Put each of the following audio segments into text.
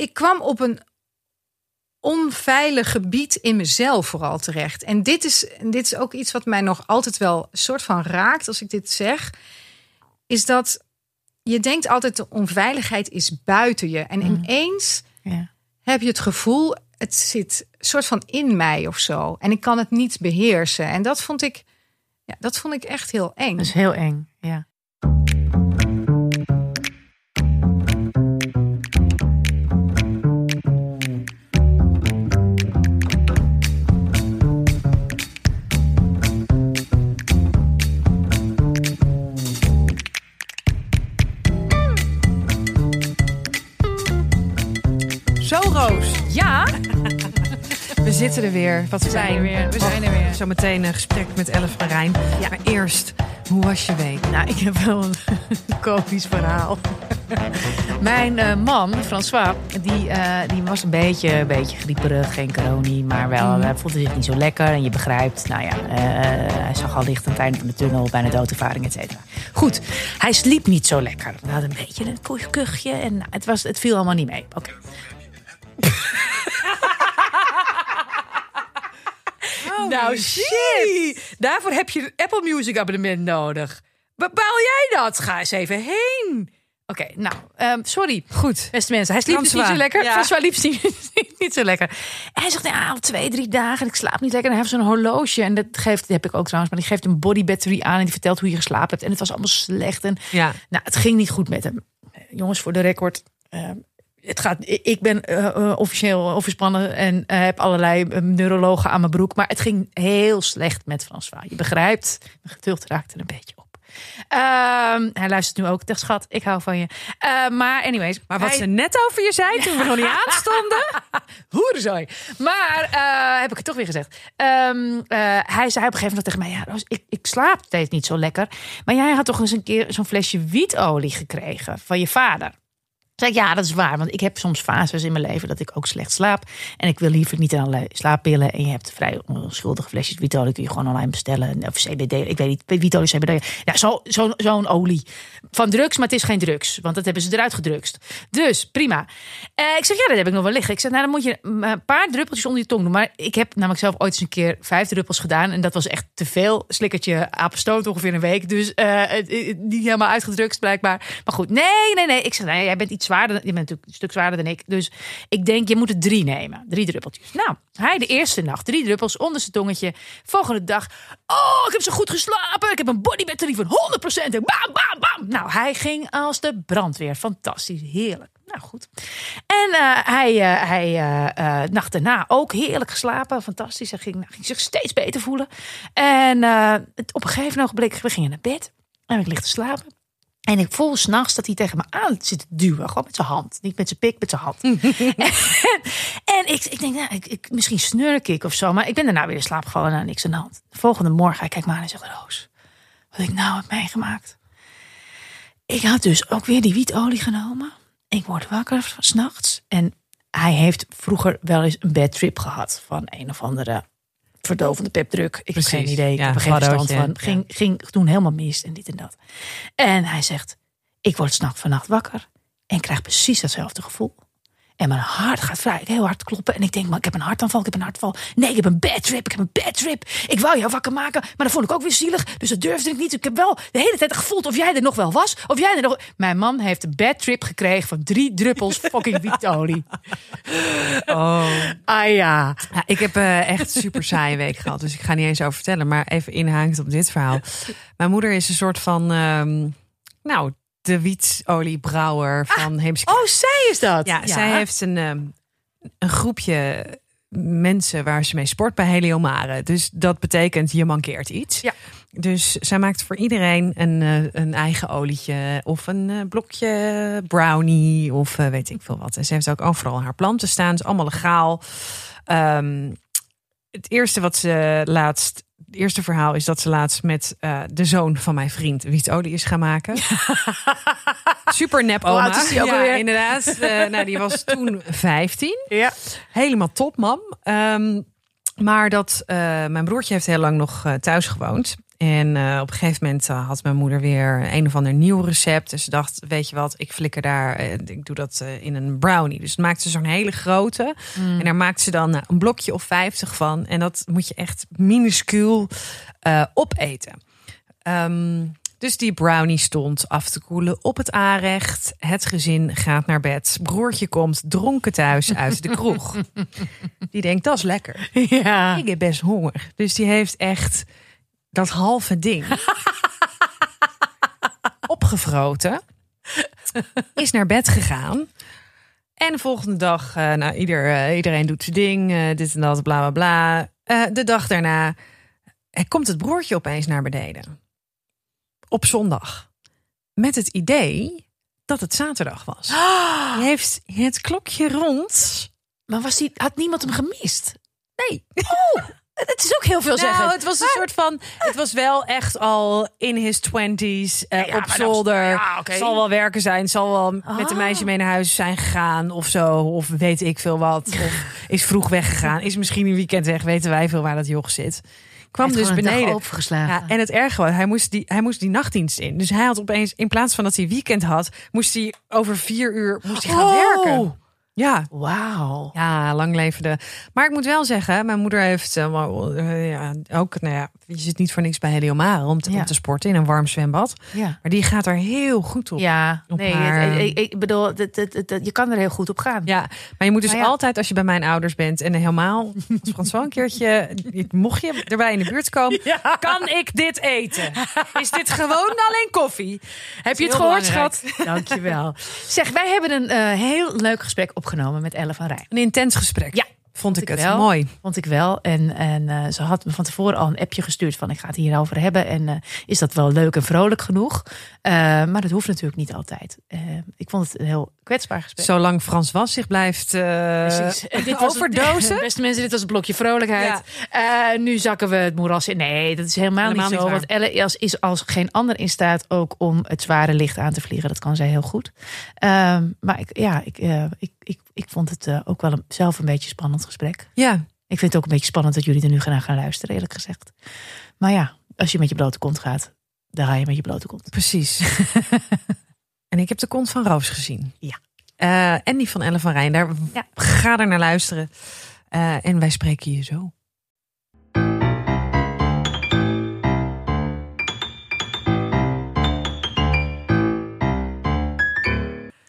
ik kwam op een onveilig gebied in mezelf vooral terecht. En dit is, dit is ook iets wat mij nog altijd wel een soort van raakt als ik dit zeg. Is dat je denkt altijd de onveiligheid is buiten je. En ineens Ja. heb je het gevoel, het zit soort van in mij of zo. En ik kan het niet beheersen. En dat vond ik, ja, dat vond ik echt heel eng. Dat is heel eng. Ja. Zitten er weer. Wat We zijn er weer. We zijn er weer. Zometeen een gesprek met Elf van Rijn. Ja. Maar eerst, hoe was je week? Nou, ik heb wel een komisch verhaal. Mijn eh, man, François, die, eh, die was een beetje, een beetje grieperig, geen corona, maar wel, hij voelde zich niet zo lekker. En je begrijpt, nou ja, eh, hij zag al licht aan het einde van de tunnel, bijna doodervaring, et cetera. Goed, hij sliep niet zo lekker. Hij had een beetje een kuch- kuchje en het, was, het viel allemaal niet mee. Oké. Nou, shit! Daarvoor heb je een Apple Music abonnement nodig. Bepaal jij dat? Ga eens even heen. Oké, nou, ehm, sorry. Goed. Beste mensen, hij sliep dus niet zo lekker. ja. François liep niet, niet zo lekker. En hij zegt, ja, al twee, drie dagen en ik slaap niet lekker. En hij heeft zo'n horloge en dat geeft, heb ik ook trouwens, maar die geeft een body battery aan en die vertelt hoe je geslapen hebt. En het was allemaal slecht en Ja. nou, het ging niet goed met hem. Jongens, voor de record. eh, het gaat, ik ben eh, eh, officieel overspannen en eh, heb allerlei eh, neurologen aan mijn broek. Maar het ging heel slecht met François. Je begrijpt, mijn geduld raakte er een beetje op. Ehm, hij luistert nu ook. Dag schat, ik hou van je. Eh, maar anyways. Maar wat hij- ze net over je zei toen we nog niet aanstonden. Hoerenzooi. Maar eh, heb ik het toch weer gezegd. Ehm, eh, hij zei op een gegeven moment tegen mij: ja, Roos, ik, ik slaap steeds niet zo lekker. Maar jij had toch eens een keer zo'n flesje wietolie gekregen van je vader. Zei ik, ja, dat is waar. Want ik heb soms fases in mijn leven dat ik ook slecht slaap. En ik wil liever niet allerlei slaappillen. En je hebt vrij onschuldige flesjes wietolie. Kun je gewoon online bestellen. Of CBD, ik weet niet. Wietolie, CBD. Ja, zo- zo- zo'n olie. Van drugs, maar het is geen drugs. Want dat hebben ze eruit gedrukst. Dus, prima. Eh, ik zeg, ja, dat heb ik nog wel liggen. Ik zeg, nou, dan moet je een paar druppeltjes onder je tong doen. Maar ik heb namelijk zelf ooit eens een keer vijf druppels gedaan. En dat was echt te veel. Slikkertje apenstoot ongeveer een week. Dus eh, niet helemaal uitgedrukt blijkbaar. Maar goed, nee, nee, nee. Ik zeg, nee, jij bent iets zwaarder. Je bent natuurlijk een stuk zwaarder dan ik. Dus ik denk, je moet er drie nemen. Drie druppeltjes. Nou, hij de eerste nacht. Drie druppels onder zijn tongetje. Volgende dag. Oh, ik heb zo goed geslapen. Ik heb een body battery van 100%. En bam, bam, bam. Nou, hij ging als de brandweer. Fantastisch. Heerlijk. Nou goed. En eh, hij, eh, hij eh, nacht daarna ook heerlijk geslapen. Fantastisch. Hij ging, ging zich steeds beter voelen. En het- op een gegeven ogenblik, we gingen naar bed. En ik lig te slapen. En ik voel s'nachts dat hij tegen me aan zit te duwen. Gewoon met zijn hand. Niet met zijn pik, met zijn hand. en en ik, ik denk, nou, ik, ik, misschien snurk ik of zo. Maar ik ben daarna weer in slaap gevallen. Nou, niks aan de hand. De volgende morgen, hij kijkt me aan en zegt... Roos, wat ik nou heb meegemaakt. Ik had dus ook weer die wietolie genomen. Ik word wakker s'nachts. En hij heeft vroeger wel eens een bad trip gehad. Van een of andere verdovende pepdruk. Ik Precies, heb geen idee. Ik ja, heb er geen verstand van. Ging, ging toen helemaal mis en dit en dat. En hij zegt, ik word s'nachts vannacht wakker. En krijg precies datzelfde gevoel. En mijn hart gaat vrij heel hard kloppen. En ik denk, maar ik heb een hartaanval, ik heb een hartaanval. Nee, ik heb een bad trip, ik heb een bad trip. Ik wou jou wakker maken, maar dat vond ik ook weer zielig. Dus dat durfde ik niet. Ik heb wel de hele tijd gevoeld of jij er nog wel was. Of jij er nog... Mijn man heeft een bad trip gekregen van drie druppels fucking wietolie. Oh. Ah ja. Ja, ik heb eh, echt super saaie week gehad. Dus ik ga niet eens over vertellen. Maar even inhakend op dit verhaal. Mijn moeder is een soort van... ehm, nou, de wietoliebrouwer van Heemse Oh, zij is dat. Ja, zij heeft een, ehm, een groepje mensen waar ze mee sport bij Heliomare. Dus dat betekent je mankeert iets. Ja. Dus zij maakt voor iedereen een, eh, een eigen olietje of een eh, blokje brownie of eh, weet ik veel wat. En ze heeft ook overal haar planten staan. Het is allemaal legaal. Ehm, het eerste wat ze laatst, het eerste verhaal is dat ze laatst met eh, de zoon van mijn vriend wietolie is gaan maken. Super nep oma. oud is die ook ja, alweer? inderdaad. Eh, nou, die was toen 15. Ja. Helemaal top, mam. Ehm, maar dat, eh, mijn broertje heeft heel lang nog thuis gewoond. En eh, op een gegeven moment eh, had mijn moeder weer een of ander nieuw recept. Dus ze dacht, weet je wat, ik flikker daar, eh, ik doe dat in een brownie. Dus maakte ze zo'n hele grote. En daar maakte ze dan een blokje of 50 van. En dat moet je echt minuscuul opeten. Ehm, dus die brownie stond af te koelen op het aanrecht. Het gezin gaat naar bed. Broertje komt dronken thuis uit de kroeg. Die denkt, dat is lekker. Ja. Ik heb best honger. Dus die heeft echt dat halve ding opgevroten. Is naar bed gegaan. En de volgende dag, eh, nou, ieder, eh, iedereen doet zijn ding, eh, dit en dat, bla bla bla. De dag daarna komt het broertje opeens naar beneden. Op zondag. Met het idee dat het zaterdag was. Hij heeft het klokje rond. Maar was die, had niemand hem gemist? Nee. Het is ook heel veel zeggen. Nou, het was een soort van. Het was wel echt al in his twenties Ja, op zolder. ja, oké. Zal wel werken zijn. Zal wel met een Ah. meisje mee naar huis zijn gegaan of zo. Of weet ik veel wat. Of is vroeg weggegaan. Is misschien een weekend weg. Weten wij veel waar dat joch zit. Kwam dus beneden. overgeslagen. Ja, en het erge was, hij moest, die, hij moest die nachtdienst in. Dus hij had opeens, in plaats van dat hij weekend had, moest hij over vier uur moest hij gaan Oh. werken. Ja, Wauw. ja, lang leven de. Maar ik moet wel zeggen, mijn moeder heeft ja, ook, nou ja, je zit niet voor niks bij Heliomare om te, Ja. om te sporten in een warm zwembad. Ja. Maar die gaat er heel goed op. Ja, Op nee, haar- ik, ik bedoel, het, het, het- het- je kan er heel goed op gaan. Ja, maar je moet dus ja. altijd als je bij mijn ouders bent en helemaal als een keertje, mocht je erbij in de buurt komen, kan ik dit eten? Is dit gewoon alleen koffie? Heb je het gehoord, belangrijk. schat? Dankjewel. Zeg, wij hebben een eh, heel leuk gesprek opgenomen met Elle van Rijn. Een intens gesprek. Ja, vond ik ik het wel. mooi. Vond ik wel. En, en eh, ze had me van tevoren al een appje gestuurd van ik ga het hierover hebben. En eh, is dat wel leuk en vrolijk genoeg? Eh, maar dat hoeft natuurlijk niet altijd. Ik vond het een heel kwetsbaar gesprek. Zolang Frans was zich blijft dit het- overdosen. Beste mensen, dit was een blokje vrolijkheid. Nu zakken we het moeras in. Nee, dat is helemaal, Helemaal niet zo. want Elle is, is als geen ander in staat ook om het zware licht aan te vliegen. Dat kan zij heel goed. Ehm, maar ik, ja, ik, ik, ik, ik vond het eh, ook wel een, zelf een beetje een spannend gesprek. Ja, Ik vind het ook een beetje spannend dat jullie er nu gaan gaan luisteren, eerlijk gezegd. Maar ja, als je met je blote kont gaat, dan ga je met je blote kont. Precies. en ik heb de kont van Roos gezien. Ja. Eh, en die van Elle van Rijn. Daar Ja. ga er naar luisteren. Eh, en wij spreken je zo.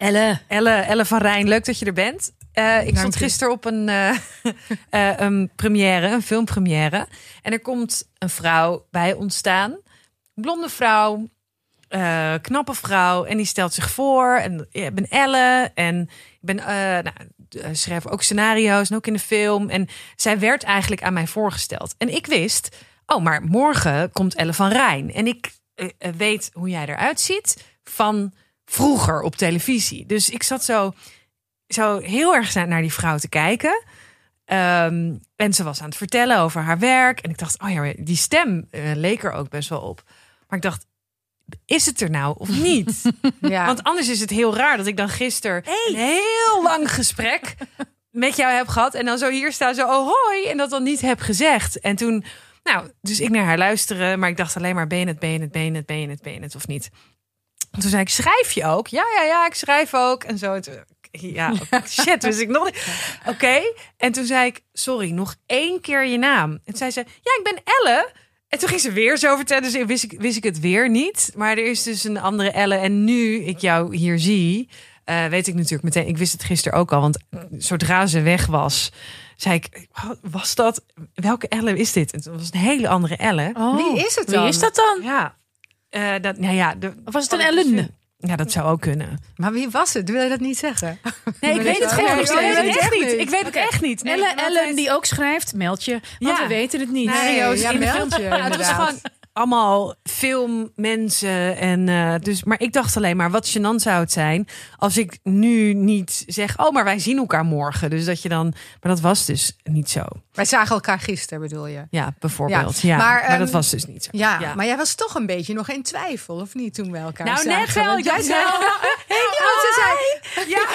Elle. Elle, Elle van Rijn, leuk dat je er bent. Eh, ik stond gisteren op een, eh, eh, een première, een filmpremière. En er komt een vrouw bij ons staan. Blonde vrouw, knappe vrouw. En die stelt zich voor. En ja, ik ben Elle. En ik ben, nou, schrijf ook scenario's en ook in de film. En zij werd eigenlijk aan mij voorgesteld. En ik wist, oh, maar morgen komt Elle van Rijn. En ik weet hoe jij eruit ziet van vroeger op televisie. Dus ik zat zo, zo heel erg naar die vrouw te kijken. Ehm, en ze was aan het vertellen over haar werk. En ik dacht, oh ja, die stem eh, leek er ook best wel op. Maar ik dacht, is het er nou of niet? Ja. Want anders is het heel raar dat ik dan gisteren een heel lang gesprek met jou heb gehad. En dan zo hier staan, zo oh hoi. En dat dan niet heb gezegd. En toen, nou, dus ik naar haar luisteren. Maar ik dacht alleen maar, ben je het, ben je het, ben het, ben je het, ben je het of niet? En toen zei ik, schrijf je ook? Ja, ja, ja, ik schrijf ook. En zo, toen- ja, shit, wist ik nog niet. Oké. En toen zei ik, sorry, nog één keer je naam. En toen zei ze, ja, ik ben Elle. En toen ging ze weer zo vertellen, dus wist ik, wist ik het weer niet. Maar er is dus een andere Elle. En nu ik jou hier zie, eh, weet ik natuurlijk meteen. Ik wist het gisteren ook al, want zodra ze weg was, zei ik, "Oh, was dat, welke Elle is dit? En toen was het een hele andere Elle. Wie is het dan? Wie is dat dan? Ja, Eh, dat, nou ja. De, Of was het een Ellen? Ja, dat zou ook kunnen. Maar wie was het? Wil je dat niet zeggen? Nee, ik weet het gewoon Nee, niet. Ik weet het echt niet. niet. Ik weet het echt niet. Nee, Elle, want Ellen hij- die ook schrijft, meld je. Want Ja. we weten het niet. In de meld je, Ja, het was gewoon allemaal filmmensen. En, eh, dus, maar ik dacht alleen maar, wat gênant zou het zijn... als ik nu niet zeg, oh, maar wij zien elkaar morgen. Dus dat je dan... Maar dat was dus niet zo. Wij zagen elkaar gisteren, bedoel je? Ja, bijvoorbeeld. Ja, Ja, maar, maar, dat ehm, was dus niet zo. Ja, Ja. maar jij was toch een beetje nog in twijfel, of niet, toen we elkaar Nou, zagen? net wel. Jij zei, Ja.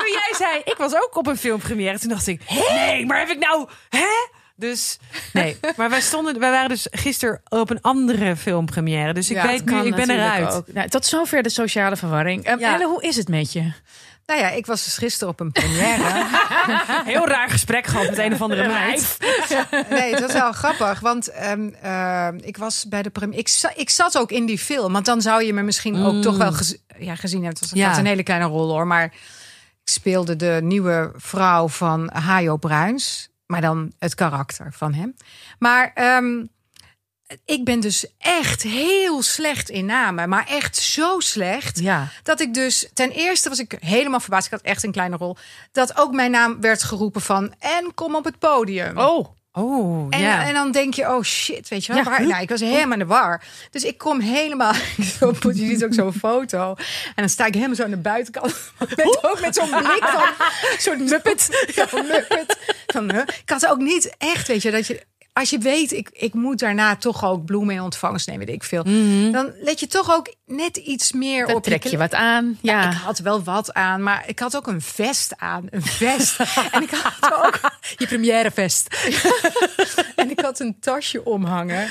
Toen jij zei, ik was ook op een filmpremière. Toen dacht ik, nee, maar heb ik nou... Hè? Dus nee, maar wij stonden, wij waren dus gisteren op een andere filmpremière. Dus ik Ja, weet dat nu, ik ben eruit. ook. Nou, tot zover de sociale verwarring. Um, Ja. Elle, hoe is het met je? Nou ja, ik was dus gisteren op een première. Heel raar gesprek gehad met een of andere meid. Nee, het was wel grappig. Want ehm, ehm, ik was bij de première. Ik, za- ik zat ook in die film. Want dan zou je me misschien ook toch wel gez- ja, gezien hebben. Het was, Ja. het was een hele kleine rol hoor. Maar ik speelde de nieuwe vrouw van Hajo Bruins. Maar dan het karakter van hem. Maar ehm, ik ben dus echt heel slecht in namen. Maar echt zo slecht. Ja. Dat ik dus, ten eerste was ik helemaal verbaasd. Ik had echt een kleine rol. Dat ook mijn naam werd geroepen van. En kom op het podium. Oh, Oh, En, ja. en dan denk je, oh shit, weet je wel. Ja. Waar, nou, ik was helemaal in de war. Dus ik kom helemaal, je ziet ook zo'n foto. En dan sta ik helemaal zo aan de buitenkant. Met, ook met zo'n blik van, zo'n muppet. Zo'n muppet. Van? Ik had ook niet echt, weet je, dat je... Als je weet, ik, ik moet daarna toch ook bloemen in ontvangst nemen, weet ik veel. Dan let je toch ook net iets meer dan op. trek je wat aan. Ja. Ik had wel wat aan, maar ik had ook een vest aan. Een vest. en ik had ook je premièrevest. en ik had een tasje omhangen.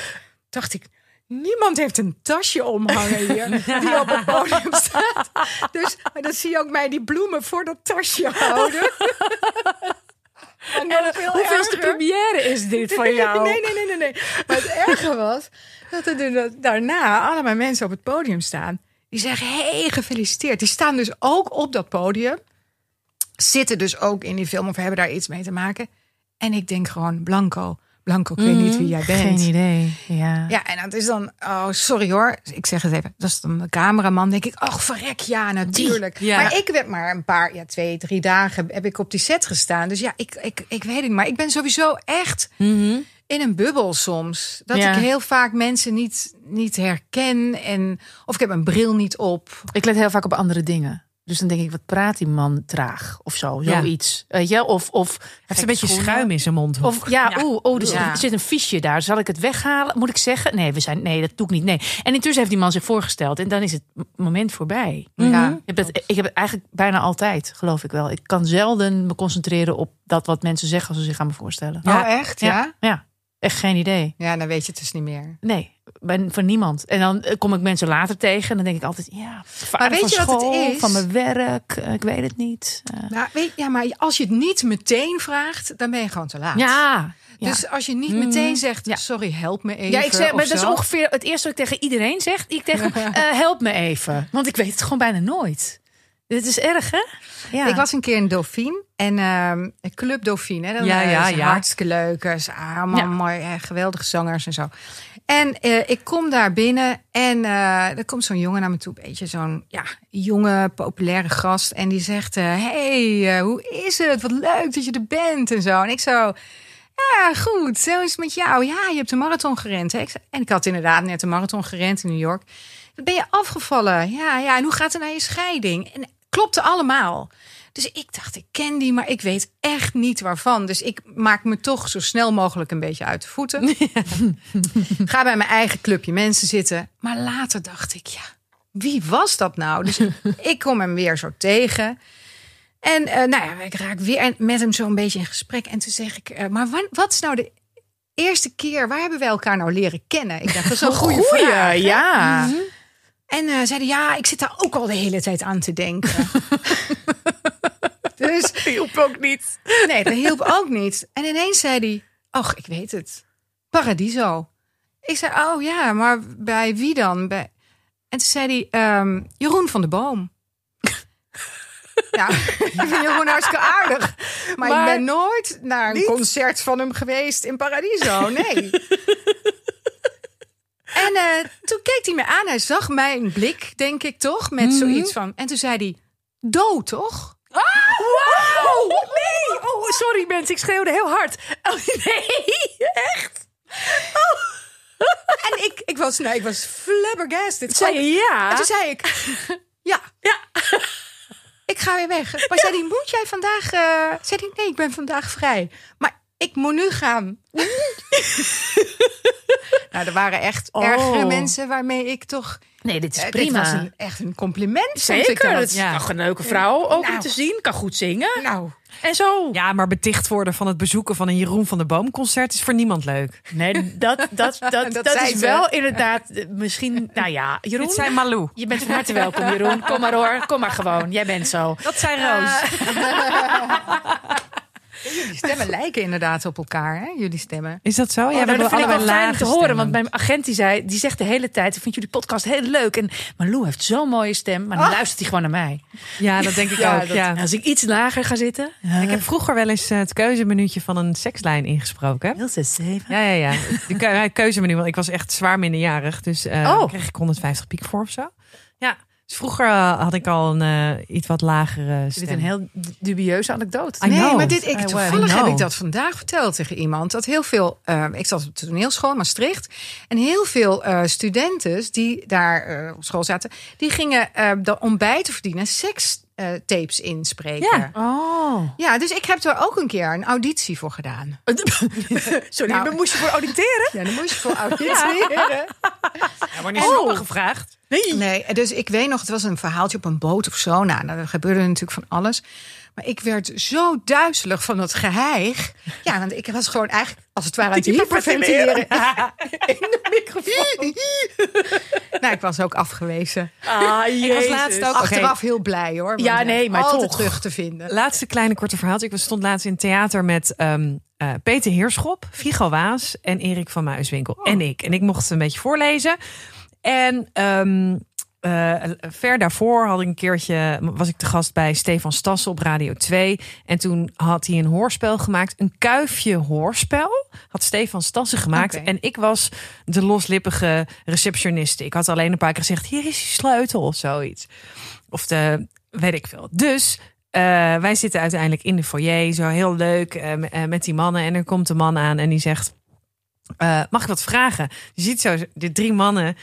Dacht ik, niemand heeft een tasje omhangen hier die op het podium staat. Dus maar dan zie je ook mij die bloemen voor dat tasje houden. Hoeveelste première is dit van jou? Nee, nee, nee, nee, nee. Maar het erge was dat er dus daarna allemaal mensen op het podium staan. Die zeggen, hey, gefeliciteerd. Die staan dus ook op dat podium. Zitten dus ook in die film of hebben daar iets mee te maken. En ik denk gewoon, Blanco, Blanco, ik weet niet wie jij bent. Geen idee. Ja. Ja, en dat is dan, oh sorry hoor, ik zeg het even, dat is dan de cameraman. Denk ik, oh verrek, ja natuurlijk. ja. Maar ik werd maar een paar, ja twee, drie dagen heb ik op die set gestaan. Dus ja, ik, ik, ik weet het niet, maar ik ben sowieso echt in een bubbel soms. Dat Ja. ik heel vaak mensen niet, niet herken en of ik heb een bril niet op. Ik let heel vaak op andere dingen. Dus dan denk ik, wat praat die man traag? Of zo, Ja. zoiets. Weet je? Of, of heeft een beetje schuim in zijn mond. Of ja, oeh, oh, er zit- Ja. er zit een fiche daar. Zal ik het weghalen? Moet ik zeggen? Nee, we zijn, nee, dat doe ik niet. Nee. En intussen heeft die man zich voorgesteld. En dan is het moment voorbij. Ja. Ik heb, het, ik heb het eigenlijk bijna altijd, geloof ik wel. Ik kan zelden me concentreren op dat wat mensen zeggen als ze zich aan me voorstellen. Oh echt, ja? Ja, echt geen idee. Ja, dan weet je het dus niet meer. Nee, ben van niemand. En dan eh, kom ik mensen later tegen en dan denk ik altijd, ja, vader weet van je wat het is? van mijn werk, eh, ik weet het niet. Eh, Nou, weet, ja, maar als je het niet meteen vraagt, dan ben je gewoon te laat. ja, ja. Mhm. Dus als je niet meteen zegt, Ja. sorry, help me even. Ja, ik zeg, maar dat is ongeveer het eerste wat ik tegen iedereen zeg. Ik tegen eh, help me even. Want ik weet het gewoon bijna nooit. Dit is erg, hè? Ja. Ik was een keer in Dauphine en ehm Club Dauphine. Ja, ja, ja. Hartstikke leuk. Is allemaal Ja. mooi, eh, geweldige zangers en zo. En eh, ik kom daar binnen en eh, er komt zo'n jongen naar me toe. Een beetje zo'n ja, jonge, populaire gast. En die zegt, hey, hoe is het? Wat leuk dat je er bent en zo. En ik zo... Ja, goed. Zo is het met jou. Ja, je hebt een marathon gerend. Hè? Ik zei- En ik had inderdaad net een marathon gerend in New York. Ben je afgevallen? Ja, ja. En hoe gaat het naar je scheiding? En klopte allemaal. Dus ik dacht, ik ken die, maar ik weet echt niet waarvan. Dus ik maak me toch zo snel mogelijk een beetje uit de voeten. Ga bij mijn eigen clubje mensen zitten. Maar later dacht ik, ja, wie was dat nou? Dus ik kom hem weer zo tegen. En eh, nou ja, ik raak weer met hem zo een beetje in gesprek. En toen zeg ik, eh, maar wan- wat is nou de eerste keer... waar hebben wij elkaar nou leren kennen? Ik dacht, dat is een goede vraag. ja. En eh zeiden, ja, ik zit daar ook al de hele tijd aan te denken. dus hielp ook niet. nee, dat hielp ook niet. En ineens zei hij, ach, ik weet het. Paradiso. Ik zei, oh ja, maar bij wie dan? Bij... En toen zei hij, ehm, Jeroen van de Boom. Ja, ik vind Jeroen hartstikke aardig. Maar, Maar ik ben nooit naar een concert van hem geweest in Paradiso. Nee. En eh, toen keek hij me aan. Hij zag mijn blik, denk ik toch? Met zoiets van... En toen zei hij, dood toch? Wow! Nee! Oh, sorry mensen, ik schreeuwde heel hard. Oh, nee, echt? En ik, ik was, nou, ik was flabbergasted. Zei je ja? En toen zei ik, ja. ja. Ik ga weer weg. Maar zei hij, moet jij vandaag... eh zei hij, nee, ik ben vandaag vrij. Maar ik moet nu gaan. nou, er waren echt Oh. ergere mensen waarmee ik toch Nee, dit is Eh, prima. Dit was een, echt een compliment. ik Zeker. dat. Het is Ja. een leuke vrouw ook om Nou. te zien. Kan goed zingen. Nou, En zo. Ja, maar beticht worden van het bezoeken van een Jeroen van de Boom concert is voor niemand leuk. Nee, dat, dat, dat, dat, is ze. wel inderdaad eh, misschien... Nou ja, Jeroen. Dit zijn Malou. Je bent van harte welkom, Jeroen. Kom maar hoor. Kom maar gewoon. Jij bent zo. Dat zijn Roos. jullie stemmen lijken inderdaad op elkaar, hè? Jullie stemmen. Is dat zo? Oh, Ja, nou, we dat hebben vind ik wel allebei fijn om te horen. stemmen. Want mijn agent die zei, die zegt de hele tijd: Ik vind jullie podcast heel leuk. En Malou heeft zo'n mooie stem. Maar dan Oh. luistert hij gewoon naar mij. Ja, dat denk ik Ja, ook. dat- ja. Als ik iets lager ga zitten. Ik heb vroeger wel eens eh, het keuzemenuutje van een sekslijn ingesproken. Heel zes, zeven. Ja, ja, ja. De keuzemenu, want ik was echt zwaar minderjarig. Dus Oh. daar kreeg ik 150 piek voor of zo. Dus vroeger eh, had ik al een eh, iets wat lagere Dit stem. is een heel dubieuze anekdote. I nee, know. maar dit, ik, toevallig heb ik dat vandaag verteld tegen iemand. Dat heel veel, eh, ik zat op de toneelschool in Maastricht. En heel veel eh, studenten die daar eh, op school zaten, die gingen eh de ontbijt te verdienen seks eh, tapes inspreken. Ja. Oh. Ja, dus ik heb er ook een keer een auditie voor gedaan. Sorry, Nou. daar moest je voor auditeren? Ja, dan moest je voor auditeren. Ja, wanneer is het Oh. gevraagd? Nee. Nee, dus ik weet nog, het was een verhaaltje op een boot of zo. Nou, er gebeurde natuurlijk van alles. Maar ik werd zo duizelig van het geheig. Ja, want ik was gewoon eigenlijk, als het ware, aan het hyperventileren. In de microfoon. nou, ik was ook afgewezen. Ah, Ik was laatst ook Achteraf heel blij hoor. Ja, nee, maar altijd toch. terug te vinden. Laatste kleine korte verhaaltje. Ik stond laatst in theater met ehm, eh, Peter Heerschop, Vigo Waas en Erik van Muiswinkel. En ik. En ik mocht het een beetje voorlezen. En ehm, eh, ver daarvoor had ik een keertje, was ik te gast bij Stefan Stassen op Radio 2. En toen had hij een hoorspel gemaakt. Een kuifje hoorspel had Stefan Stassen gemaakt. En ik was de loslippige receptioniste. Ik had alleen een paar keer gezegd, hier is je sleutel of zoiets. Of de, weet ik veel. Dus eh, wij zitten uiteindelijk in de foyer, zo heel leuk eh, met die mannen. En er komt een man aan en die zegt: Mag ik wat vragen? Je ziet zo de drie mannen,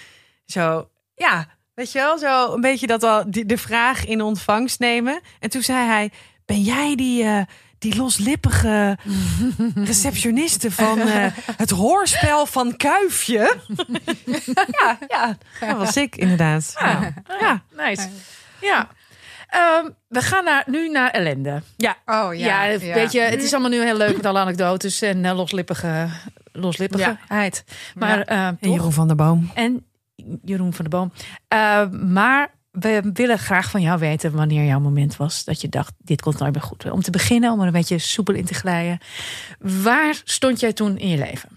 zo, ja, weet je wel, zo een beetje dat al die, de vraag in ontvangst nemen. En toen zei hij: Ben jij die. eh, die loslippige receptioniste van eh, het hoorspel van Kuifje. ja, ja, dat was ik inderdaad. Ja. ja. Nice. Ja. Ehm, we gaan naar, nu naar ellende. Oh Ja, weet je, het is allemaal nu heel leuk met alle anekdotes en uh, loslippige, loslippigheid. Maar, eh, En? Jeroen van der Boom. En Jeroen van de Boom. Eh, maar we willen graag van jou weten wanneer jouw moment was dat je dacht: dit komt nooit meer goed. Om te beginnen, om er een beetje soepel in te glijden. Waar stond jij toen in je leven?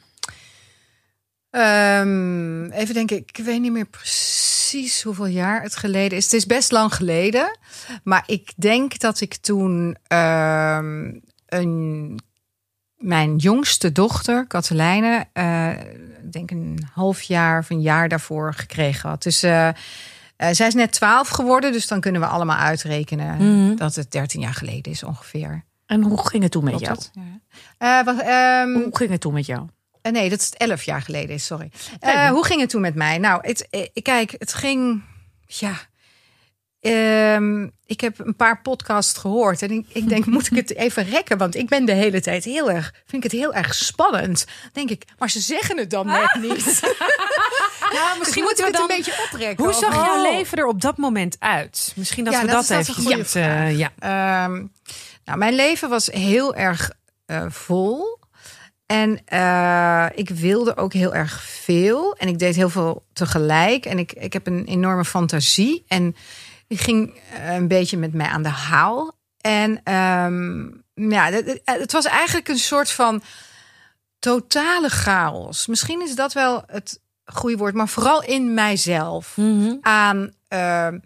Ehm, even denken, ik weet niet meer precies hoeveel jaar het geleden is. Het is best lang geleden. Maar ik denk dat ik toen ehm, een, mijn jongste dochter, Katelijne, eh, denk een half jaar of een jaar daarvoor gekregen had. Dus eh, eh, zij is net twaalf geworden, dus dan kunnen we allemaal uitrekenen Mhm. dat het 13 jaar geleden is ongeveer. En hoe ging het toen met jou? Ja. Eh, wat, ehm, Hoe ging het toen met jou? nee, dat is elf jaar geleden, is, sorry. Hoe ging het toen met mij? Nou, het, kijk, het ging. Ja. Ehm, ik heb een paar podcasts gehoord en ik, ik denk, moet ik het even rekken? Want ik ben de hele tijd heel erg, vind ik het heel erg spannend. Denk ik, maar ze zeggen het dan net niet. Nou, Misschien moeten we het een beetje oprekken. Hoe zag jouw Oh. leven er op dat moment uit? Misschien dat Ja, we dat dat, dat even eh, ja. Ehm, nou, mijn leven was heel erg eh, vol. En eh, ik wilde ook heel erg veel. En ik deed heel veel tegelijk. En ik, ik heb een enorme fantasie. En ik ging eh, een beetje met mij aan de haal. En ehm, ja, het, was eigenlijk een soort van totale chaos. Misschien is dat wel het goede woord, maar vooral in mijzelf Mhm. aan ehm,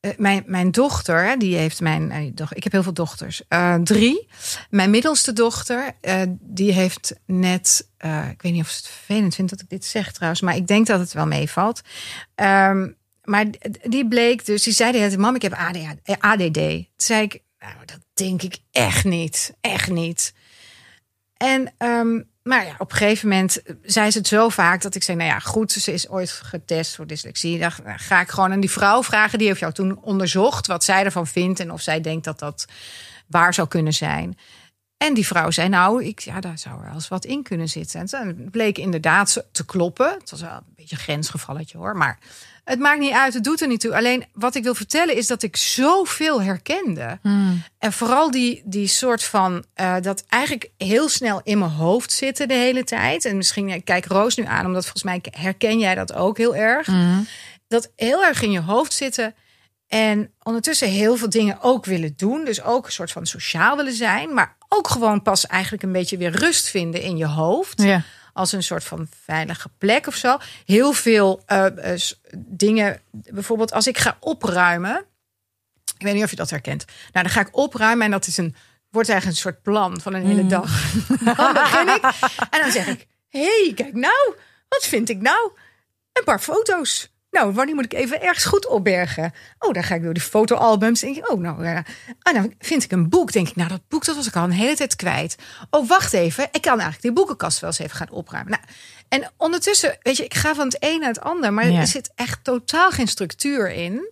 eh, mijn, mijn dochter, die heeft mijn. eh, doch- ik heb heel veel dochters. eh, drie. Mijn middelste dochter, eh, die heeft net. eh, ik weet niet of ze het vervelend vindt dat ik dit zeg trouwens, maar ik denk dat het wel meevalt. Ehm, maar die bleek dus, die zei de mam, ik heb ADHD. eh, ADD. Toen zei ik, nou, dat denk ik echt niet. Echt niet. En ehm, maar ja, op een gegeven moment zei ze het zo vaak dat ik zei: Nou ja, goed, ze is ooit getest voor dyslexie. Nou, ga ik gewoon aan die vrouw vragen. Die heeft jou toen onderzocht wat zij ervan vindt en of zij denkt dat dat waar zou kunnen zijn. En die vrouw zei, nou, ik, ja, daar zou er eens wat in kunnen zitten. En toen bleek inderdaad te kloppen. Het was wel een beetje een grensgevalletje hoor. Maar het maakt niet uit, het doet er niet toe. Alleen wat ik wil vertellen is dat ik zoveel herkende. En vooral die, die soort van, eh, dat eigenlijk heel snel in mijn hoofd zitten de hele tijd. En misschien, ik kijk Roos nu aan, omdat volgens mij herken jij dat ook heel erg. Dat heel erg in je hoofd zitten. En ondertussen heel veel dingen ook willen doen. Dus ook een soort van sociaal willen zijn. Maar ook gewoon pas eigenlijk een beetje weer rust vinden in je hoofd. Ja. Als een soort van veilige plek of zo. Heel veel eh, eh, dingen. Bijvoorbeeld als ik ga opruimen. Ik weet niet of je dat herkent. Nou, dan ga ik opruimen en dat is een, wordt eigenlijk een soort plan van een hele dag. Dan begin ik en dan zeg ik: hey, kijk nou, wat vind ik nou? Een paar foto's. Nou, wanneer moet ik even ergens goed opbergen? Oh, dan ga ik door die fotoalbums. Denk ik, oh, nou, ja. ah, nou vind ik een boek. Denk ik, nou, dat boek dat was ik al een hele tijd kwijt. Oh, wacht even. Ik kan eigenlijk die boekenkast wel eens even gaan opruimen. Nou, en ondertussen, weet je, ik ga van het een naar het ander. Maar Ja. er zit echt totaal geen structuur in.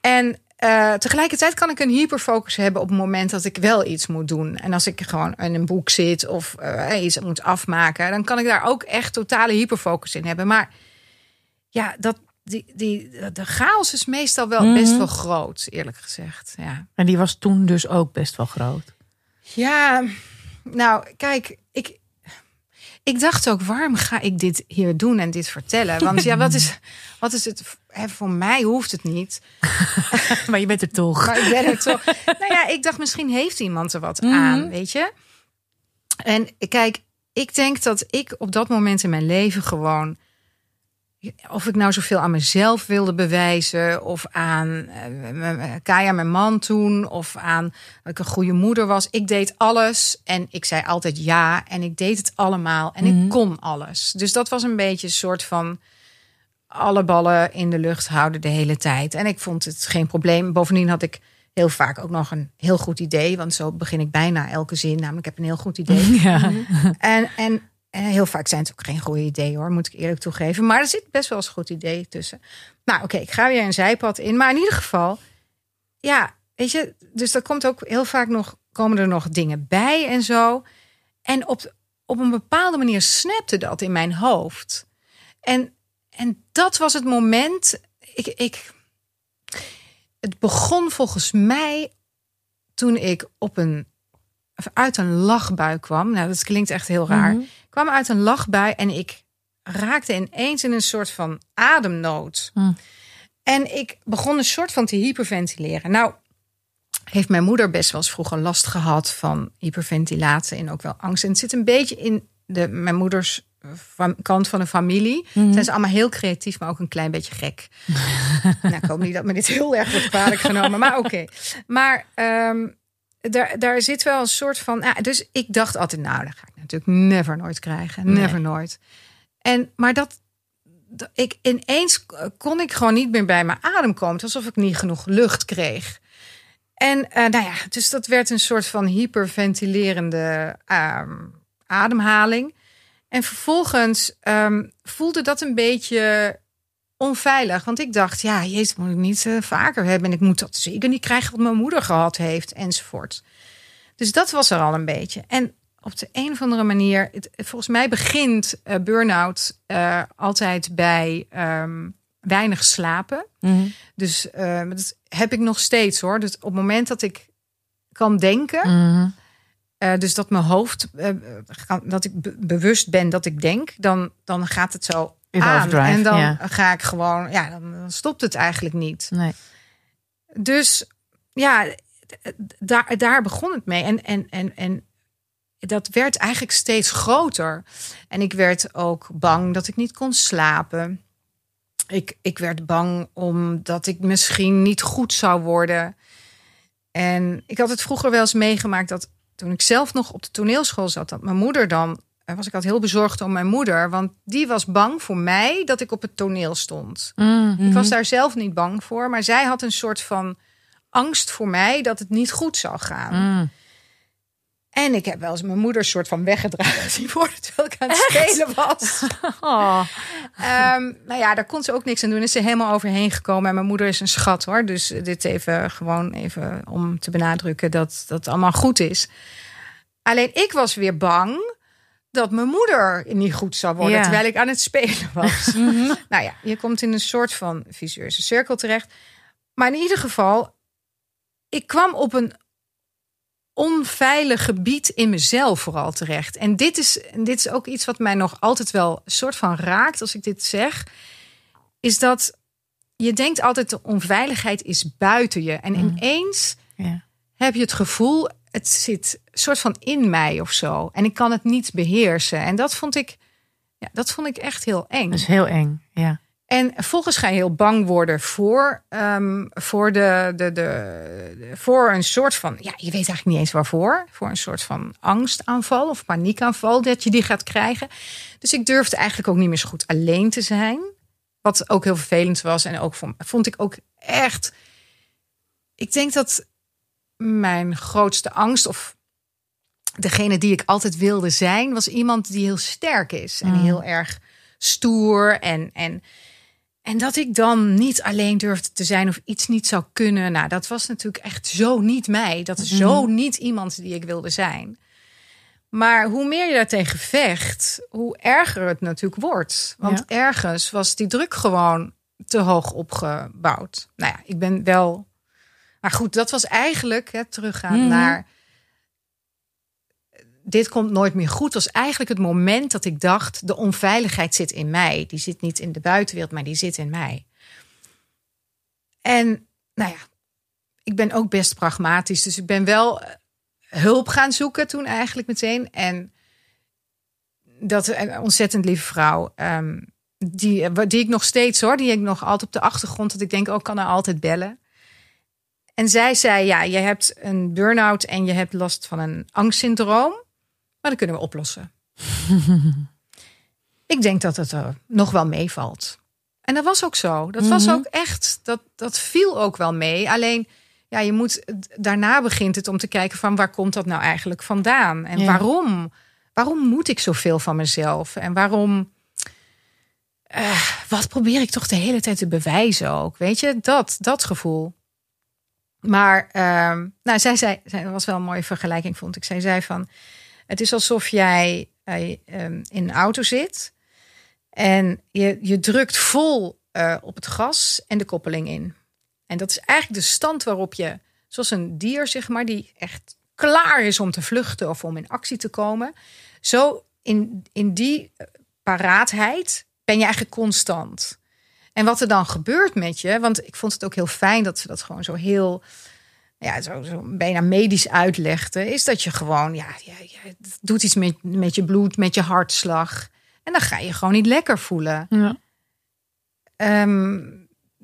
En eh, tegelijkertijd kan ik een hyperfocus hebben op het moment dat ik wel iets moet doen. En als ik gewoon in een boek zit of eh, iets moet afmaken, dan kan ik daar ook echt totale hyperfocus in hebben. Maar ja, dat, die, die, de chaos is meestal wel best wel groot, eerlijk gezegd. Ja. En die was toen dus ook best wel groot. Ja, nou, kijk, ik, ik dacht ook, waarom ga ik dit hier doen en dit vertellen? Want ja, wat is, wat is het? Hè, voor mij hoeft het niet. Maar je bent er toch. Maar ik ben er toch. nou ja, ik dacht, misschien heeft iemand er wat aan, weet je? En kijk, ik denk dat ik op dat moment in mijn leven gewoon. Of ik nou zoveel aan mezelf wilde bewijzen, of aan eh, Kaya, mijn man toen, of aan dat ik een goede moeder was. Ik deed alles en ik zei altijd ja en ik deed het allemaal en ik kon alles. Dus dat was een beetje een soort van alle ballen in de lucht houden de hele tijd. En ik vond het geen probleem. Bovendien had ik heel vaak ook nog een heel goed idee. Want zo begin ik bijna elke zin. Namelijk, ik heb een heel goed idee. Ja. En, en heel vaak zijn het ook geen goede ideeën hoor, moet ik eerlijk toegeven. Maar er zit best wel eens een goed idee tussen. Nou, oké, ik ga weer een zijpad in. Maar in ieder geval, ja, weet je, dus er komt ook heel vaak nog, komen er nog dingen bij en zo. En op, op een bepaalde manier snapte dat in mijn hoofd. En, en dat was het moment. Ik, ik, het begon volgens mij toen ik op een, uit een lachbui kwam. Nou, dat klinkt echt heel raar. Mhm. Kwam uit een lachbui en ik raakte ineens in een soort van ademnood. Mm. En ik begon een soort van te hyperventileren. Nou, heeft mijn moeder best wel eens vroeger last gehad van hyperventilatie en ook wel angst. En het zit een beetje in de, mijn moeders eh, van, kant van de familie. Zijn ze allemaal heel creatief, maar ook een klein beetje gek. nou, ik hoop niet dat me dit heel erg wordt kwalijk genomen, maar oké. Maar ehm, daar, daar zit wel een soort van. Ja, dus ik dacht altijd, nou, dat ga ik natuurlijk never nooit krijgen. Never nooit. En, maar dat, dat- ik ineens kon ik gewoon niet meer bij mijn adem komen. Het was alsof ik niet genoeg lucht kreeg. En eh, nou ja, dus dat werd een soort van hyperventilerende ehm, ademhaling. En vervolgens ehm, voelde dat een beetje onveilig. Want ik dacht, ja, jezus, moet ik niet eh, vaker hebben. En ik moet dat zeker niet krijgen wat mijn moeder gehad heeft, enzovoort. Dus dat was er al een beetje. En op de een of andere manier, het, volgens mij begint eh burn-out eh, altijd bij ehm, weinig slapen. Mhm. Dus eh, dat heb ik nog steeds hoor. Dus op het moment dat ik kan denken, Mhm. dus dat mijn hoofd, dat ik be- bewust ben dat ik denk, dan, dan gaat het zo In aan. overdrive, en dan ja. ga ik gewoon, ja, dan, dan stopt het eigenlijk niet. Nee. Dus ja, daar, daar begon het mee. En, en, en, en dat werd eigenlijk steeds groter. En ik werd ook bang dat ik niet kon slapen. Ik, ik werd bang omdat ik misschien niet goed zou worden. En ik had het vroeger wel eens meegemaakt dat toen ik zelf nog op de toneelschool zat, dat mijn moeder dan. Was ik altijd heel bezorgd om mijn moeder, want die was bang voor mij dat ik op het toneel stond. Mhm. Ik was daar zelf niet bang voor, maar zij had een soort van angst voor mij dat het niet goed zou gaan. Mhm. En ik heb wel eens mijn moeder soort van weggedragen worden terwijl ik aan het spelen was. Oh. Ehm, nou ja, daar kon ze ook niks aan doen. Is ze helemaal overheen gekomen. En mijn moeder is een schat hoor. Dus dit even gewoon even om te benadrukken dat dat allemaal goed is. Alleen ik was weer bang dat mijn moeder niet goed zou worden Ja. terwijl ik aan het spelen was. nou ja, je komt in een soort van visueuze cirkel terecht. Maar in ieder geval, ik kwam op een onveilig gebied in mezelf vooral terecht. En dit is, dit is ook iets wat mij nog altijd wel soort van raakt als ik dit zeg. Is dat je denkt altijd de onveiligheid is buiten je. En ineens Ja. heb je het gevoel, het zit soort van in mij of zo. En ik kan het niet beheersen. En dat vond ik, ja, dat vond ik echt heel eng. Dat is heel eng. Ja. En vervolgens ga je heel bang worden voor, ehm, voor, de, de, de, de- voor een soort van, ja, je weet eigenlijk niet eens waarvoor. Voor een soort van angstaanval of paniekaanval dat je die gaat krijgen. Dus ik durfde eigenlijk ook niet meer zo goed alleen te zijn. Wat ook heel vervelend was. En ook vond, vond ik ook echt. Ik denk dat mijn grootste angst, of degene die ik altijd wilde zijn, was iemand die heel sterk is en heel erg stoer. En, en, en dat ik dan niet alleen durfde te zijn of iets niet zou kunnen. Nou, dat was natuurlijk echt zo niet mij. Dat is zo niet iemand die ik wilde zijn. Maar hoe meer je daartegen vecht, hoe erger het natuurlijk wordt. Want Ja. ergens was die druk gewoon te hoog opgebouwd. Nou ja, ik ben wel. Maar goed, dat was eigenlijk hè, teruggaan Mhm. naar. Dit komt nooit meer goed. Was eigenlijk het moment dat ik dacht: de onveiligheid zit in mij. Die zit niet in de buitenwereld, maar die zit in mij. En nou ja, ik ben ook best pragmatisch. Dus ik ben wel eh, hulp gaan zoeken toen eigenlijk meteen. En dat een ontzettend lieve vrouw. ehm, die, die ik nog steeds hoor, die ik nog altijd op de achtergrond. Dat ik denk, ook kan haar altijd bellen. En zij zei, ja, je hebt een burn-out en je hebt last van een angstsyndroom. Maar dat kunnen we oplossen. ik denk dat het er nog wel meevalt. En dat was ook zo. Dat was ook echt, dat, dat viel ook wel mee. Alleen, ja, je moet, daarna begint het om te kijken van waar komt dat nou eigenlijk vandaan? En Ja. waarom? Waarom moet ik zoveel van mezelf? En waarom, eh, wat probeer ik toch de hele tijd te bewijzen ook? Weet je, dat, dat gevoel. Maar, ehm, nou, zij zei, zij dat was wel een mooie vergelijking, vond ik. Zij zei van, het is alsof jij eh, ehm, in een auto zit en je, je drukt vol eh, op het gas en de koppeling in. En dat is eigenlijk de stand waarop je, zoals een dier, zeg maar, die echt klaar is om te vluchten of om in actie te komen. Zo in, in die eh, paraatheid ben je eigenlijk constant. En wat er dan gebeurt met je, want ik vond het ook heel fijn dat ze dat gewoon zo heel, ja, zo, zo bijna medisch uitlegde, is dat je gewoon, ja, ja, ja het doet iets met, met je bloed, met je hartslag. En dan ga je gewoon niet lekker voelen. Ja. Ehm,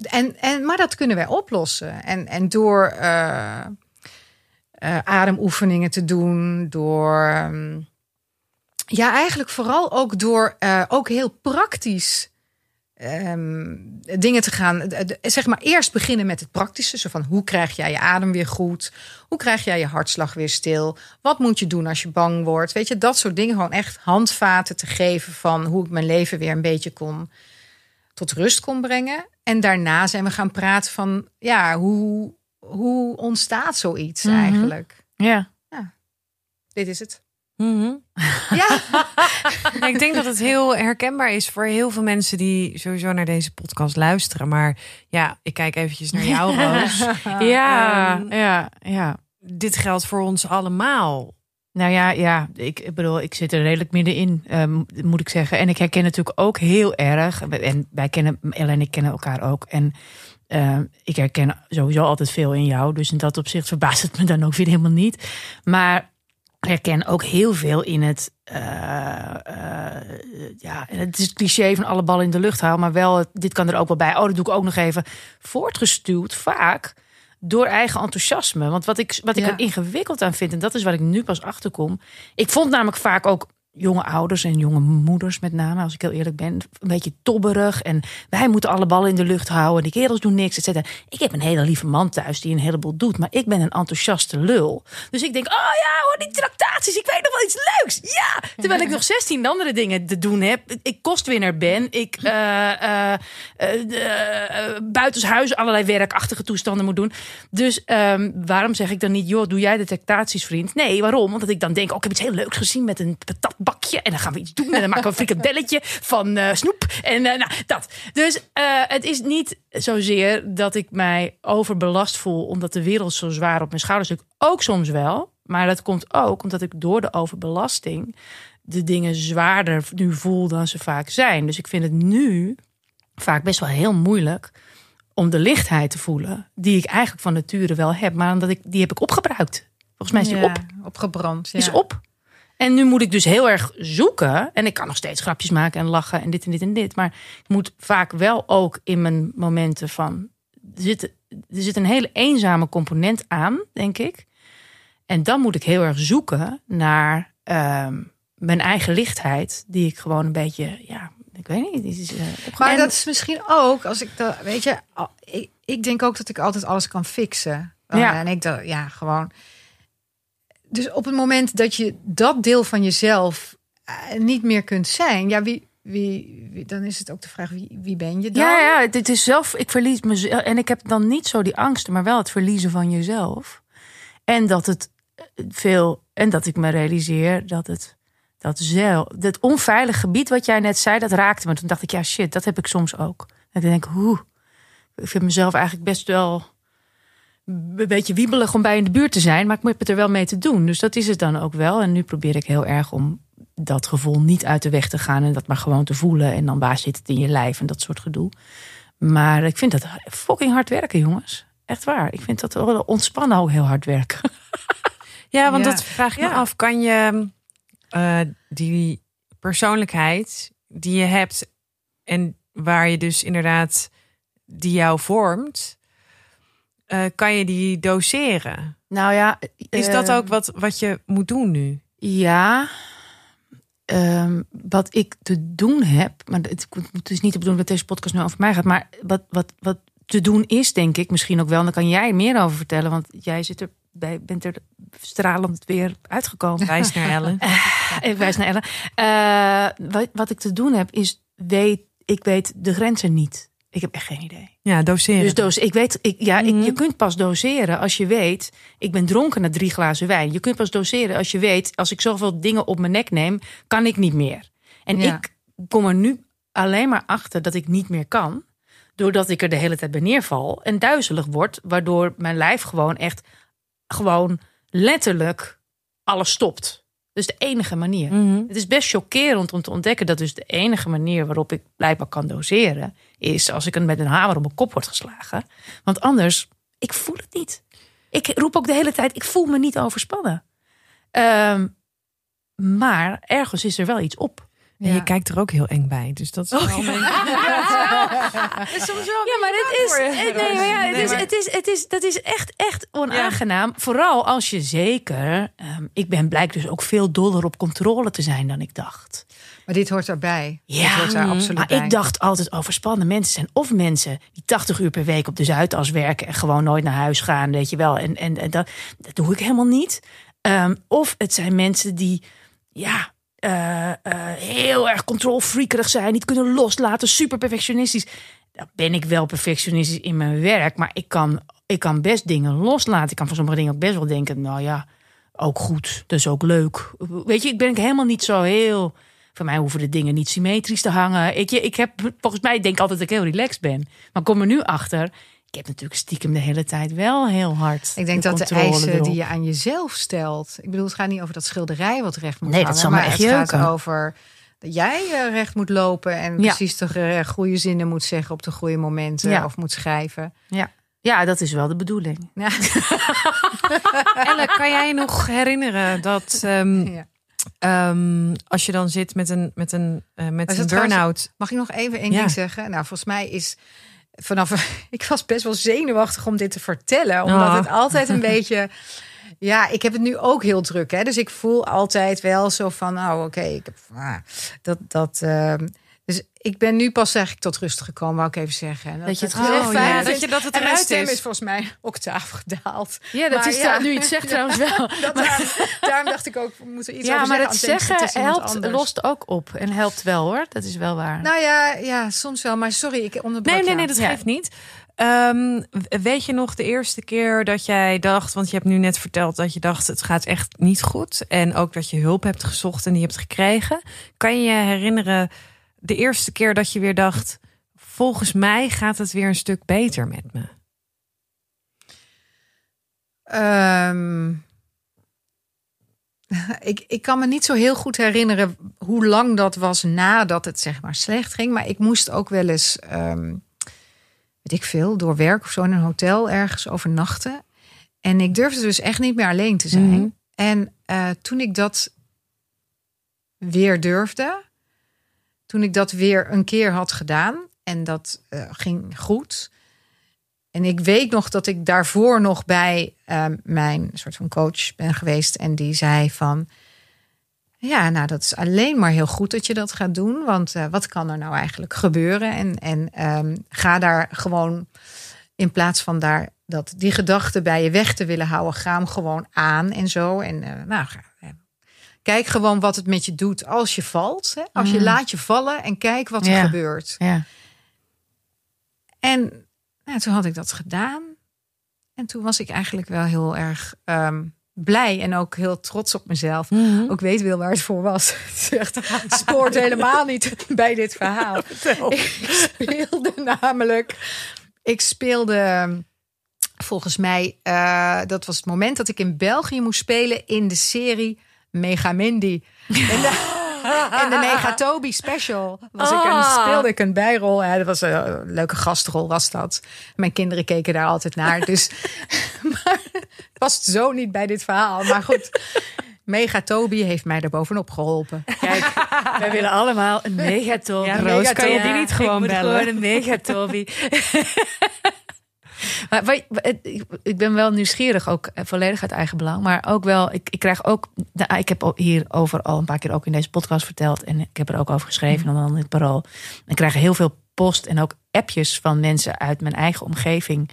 en, en, maar dat kunnen wij oplossen. En, en door eh, eh, ademoefeningen te doen, door. ehm, ja, eigenlijk vooral ook door eh, ook heel praktisch ehm, dingen te gaan. eh, Zeg maar eerst beginnen met het praktische. Zo van hoe krijg jij je adem weer goed? Hoe krijg jij je hartslag weer stil? Wat moet je doen als je bang wordt? Weet je, dat soort dingen. Gewoon echt handvaten te geven van hoe ik mijn leven weer een beetje kon tot rust kon brengen. En daarna zijn we gaan praten van ja, hoe, hoe ontstaat zoiets Mhm. eigenlijk? ja. Dit is het. Mhm. Ja, Ja, ik denk dat het heel herkenbaar is voor heel veel mensen die sowieso naar deze podcast luisteren. Maar ja, ik kijk eventjes naar jou, Roos. Ja, Ehm, ja, ja. Dit geldt voor ons allemaal. Nou ja, ja, ik bedoel, ik zit er redelijk middenin, ehm, moet ik zeggen. En ik herken natuurlijk ook heel erg. En wij kennen, Ellen en ik kennen elkaar ook. En ehm, ik herken sowieso altijd veel in jou. Dus in dat opzicht verbaast het me dan ook weer helemaal niet. Maar herken ook heel veel in het. eh, eh, ja, het is het cliché van alle ballen in de lucht houden. Maar wel, dit kan er ook wel bij. Oh, dat doe ik ook nog even. Voortgestuwd vaak door eigen enthousiasme. Want wat ik, wat ik Ja. er ingewikkeld aan vind, en dat is waar ik nu pas achter kom. Ik vond namelijk vaak ook jonge ouders en jonge moeders met name, als ik heel eerlijk ben, een beetje tobberig. En wij moeten alle ballen in de lucht houden. Die kerels doen niks, et cetera. Ik heb een hele lieve man thuis die een heleboel doet, maar ik ben een enthousiaste lul. Dus ik denk, oh ja, hoor, die tractaties, ik weet nog wel iets leuks. Ja! Terwijl ik nog 16 andere dingen te doen heb. Ik kostwinner ben. Ik uh, uh, buitenshuis allerlei werkachtige toestanden moet doen. Dus um, waarom zeg ik dan niet, joh, doe jij de tractaties, vriend? Nee, waarom? Omdat ik dan denk, oh, ik heb iets heel leuks gezien met een patatbakje. En dan gaan we iets doen. En dan maken we een frikadelletje van uh, snoep. En uh, nou, dat. Dus uh, het is niet zozeer dat ik mij overbelast voel. Omdat de wereld zo zwaar op mijn schouders ligt. Ook soms wel. Maar dat komt ook omdat ik door de overbelasting de dingen zwaarder nu voel dan ze vaak zijn. Dus ik vind het nu vaak best wel heel moeilijk om de lichtheid te voelen. Die ik eigenlijk van nature wel heb. Maar omdat ik, die heb ik opgebruikt. Volgens mij is die Ja, op. opgebrand. Ja. Is op. En nu moet ik dus heel erg zoeken. En ik kan nog steeds grapjes maken en lachen en dit en dit en dit. Maar ik moet vaak wel ook in mijn momenten van. Er zit, er zit een hele eenzame component aan, denk ik. En dan moet ik heel erg zoeken naar ehm, mijn eigen lichtheid. Die ik gewoon een beetje, ja, ik weet niet. Is, eh, Maar en- dat is misschien ook, als ik dat, weet je, ik, ik denk ook dat ik altijd alles kan fixen. Ja. Ja. En ik dacht, ja, gewoon. Dus op het moment dat je dat deel van jezelf eh, niet meer kunt zijn, ja, wie, wie, dan is het ook de vraag, wie, wie ben je dan? Ja, ja, dit is zelf. Ik verlies mezelf. En ik heb dan niet zo die angsten, maar wel het verliezen van jezelf. En dat het eh, veel. En dat ik me realiseer dat het. Dat zelf. Dat onveilig gebied wat jij net zei, dat raakte me. Toen dacht ik, ja, shit, dat heb ik soms ook. Dat ik denk, hoe. Ik vind mezelf eigenlijk best wel. Een beetje wiebelig om bij in de buurt te zijn, maar ik moet het er wel mee te doen. Dus dat is het dan ook wel. En nu probeer ik heel erg om dat gevoel niet uit de weg te gaan en dat maar gewoon te voelen. En dan waar zit het in je lijf en dat soort gedoe. Maar ik vind dat fucking hard werken, jongens. Echt waar. Ik vind dat wel ontspannen ook heel hard werken. Ja, want Ja. dat vraag ik me Ja. af. Kan je eh, die persoonlijkheid die je hebt en waar je dus inderdaad die jou vormt, eh, kan je die doseren? Nou ja, Is eh, dat ook wat, wat je moet doen nu? Ja. Ehm, wat ik te doen heb, maar het, het is niet de bedoeling dat deze podcast nu over mij gaat, maar wat, wat, wat te doen is, denk ik misschien ook wel. En daar kan jij meer over vertellen, want jij zit er bij, bent er stralend weer uitgekomen. Wijs naar Ellen. Ik wijs naar Ellen. Eh, wat, wat ik te doen heb, is weet, ik weet de grenzen niet. Ik heb echt geen idee. Ja, doseren. Dus doos, ik weet, ik, ja, ik, Mhm. je kunt pas doseren als je weet, ik ben dronken na drie glazen wijn. Je kunt pas doseren als je weet, als ik zoveel dingen op mijn nek neem, kan ik niet meer. En Ja. ik kom er nu alleen maar achter dat ik niet meer kan, doordat ik er de hele tijd bij neerval en duizelig word, waardoor mijn lijf gewoon echt, gewoon letterlijk alles stopt. Dus de enige manier. Mhm. Het is best chockerend om te ontdekken dat dus de enige manier waarop ik blijkbaar kan doseren is als ik een met een hamer op mijn kop word geslagen. Want anders, ik voel het niet. Ik roep ook de hele tijd, ik voel me niet overspannen. Ehm, maar ergens is er wel iets op. En Ja. je kijkt er ook heel eng bij. Dus dat is wel soms wel. Ja, maar het is, nee, maar ja, het is, het is, het is, dat is echt, echt onaangenaam. Vooral als je zeker, ehm, ik ben blijk dus ook veel doller op controle te zijn dan ik dacht. Maar dit hoort erbij. Ja, dit hoort daar absoluut Maar bij. ik dacht altijd overspannen mensen zijn of mensen die 80 uur per week op de Zuidas werken en gewoon nooit naar huis gaan, weet je wel. En, en, en dat, dat doe ik helemaal niet. Ehm, of het zijn mensen die, ja, eh, eh, heel erg controlfreakerig zijn, niet kunnen loslaten, super perfectionistisch. Dan ben ik wel perfectionistisch in mijn werk, maar ik kan, ik kan best dingen loslaten. Ik kan van sommige dingen ook best wel denken, nou ja, ook goed, is ook leuk. Weet je, ik ben helemaal niet zo heel. Voor mij hoeven de dingen niet symmetrisch te hangen. Ik, ik heb volgens mij denk ik altijd dat ik heel relaxed ben. Maar kom er nu achter. Ik heb natuurlijk stiekem de hele tijd wel heel hard. Ik denk dat de eisen erop. die je aan jezelf stelt. Ik bedoel, het gaat niet over dat schilderij wat recht moet Nee, dat zal maar echt het gaat over dat jij eh, recht moet lopen en Ja. precies de eh, goede zinnen moet zeggen op de goede momenten Ja. of moet schrijven. Ja. ja, dat is wel de bedoeling. Ja. Elle, kan jij nog herinneren dat ehm, Ja. ehm, als je dan zit met een, met een, eh, met een burn-out. Mag ik nog even één Ja. ding zeggen? Nou, volgens mij is vanaf. Ik was best wel zenuwachtig om dit te vertellen, omdat Oh. het altijd een beetje. Ja, ik heb het nu ook heel druk. Hè? Dus ik voel altijd wel zo van, nou oké, ik heb ah, dat. dat ehm, dus ik ben nu pas eigenlijk tot rust gekomen, wou ik even zeggen. En Dat je het heel Oh, ja, fijn dat je dat het en mijn eruit stem is. is volgens mij octaaf gedaald. Ja, dat Maar is ja. nu het zegt trouwens wel. Dat, daarom, daarom dacht ik ook, we moeten iets Ja, over maar het zeggen. anders denkt zeggen helpt, anders. lost ook op. En helpt wel hoor. Dat is wel waar. Nou ja, ja, soms wel. Maar sorry, ik onderbrak Nee, nee, nee, dat Ja. geeft niet. Ehm, weet je nog de eerste keer dat jij dacht, want je hebt nu net verteld dat je dacht het gaat echt niet goed en ook dat je hulp hebt gezocht en die hebt gekregen. Kan je je herinneren de eerste keer dat je weer dacht, volgens mij gaat het weer een stuk beter met me? Ehm, ik, ik kan me niet zo heel goed herinneren hoe lang dat was nadat het zeg maar slecht ging. Maar ik moest ook wel eens, ehm, weet ik veel, door werk of zo in een hotel ergens overnachten. En ik durfde dus echt niet meer alleen te zijn. Mhm. En eh, toen ik dat weer durfde, toen ik dat weer een keer had gedaan en dat eh, ging goed. En ik weet nog dat ik daarvoor nog bij ehm, mijn soort van coach ben geweest. En die zei van, ja, nou dat is alleen maar heel goed dat je dat gaat doen. Want eh, wat kan er nou eigenlijk gebeuren? En, en ehm, ga daar gewoon, in plaats van daar dat, die gedachte bij je weg te willen houden, ga hem gewoon aan en zo. En eh, nou, kijk gewoon wat het met je doet als je valt. Hè? Als je Mm. laat je vallen en kijk wat er Ja. gebeurt. Ja. En nou, toen had ik dat gedaan. En toen was ik eigenlijk wel heel erg ehm, blij en ook heel trots op mezelf. Ook weet wel waar het voor was. Het spoort helemaal niet bij dit verhaal. Ik speelde namelijk. Ik speelde volgens mij. eh, dat was het moment dat ik in België moest spelen in de serie Megamendi. In de, in de Megatobi special was ik een, Ah. speelde ik een bijrol. Ja, dat was een, een leuke gastrol was dat. Mijn kinderen keken daar altijd naar. Dus maar past zo niet bij dit verhaal. Maar goed, Megatobi heeft mij er bovenop geholpen. Kijk, wij willen allemaal een megatobi. Ja, Roos, kan je die niet gewoon ik bellen? gewoon een megatobi. Maar ik- ben wel nieuwsgierig, ook eh, volledig uit eigen belang. Maar ook wel, ik, ik krijg ook... Nou, ik heb hierover al een paar keer ook in deze podcast verteld. En ik heb er ook over geschreven, Mhm. dan in het parool. Ik krijg heel veel post en ook appjes van mensen uit mijn eigen omgeving.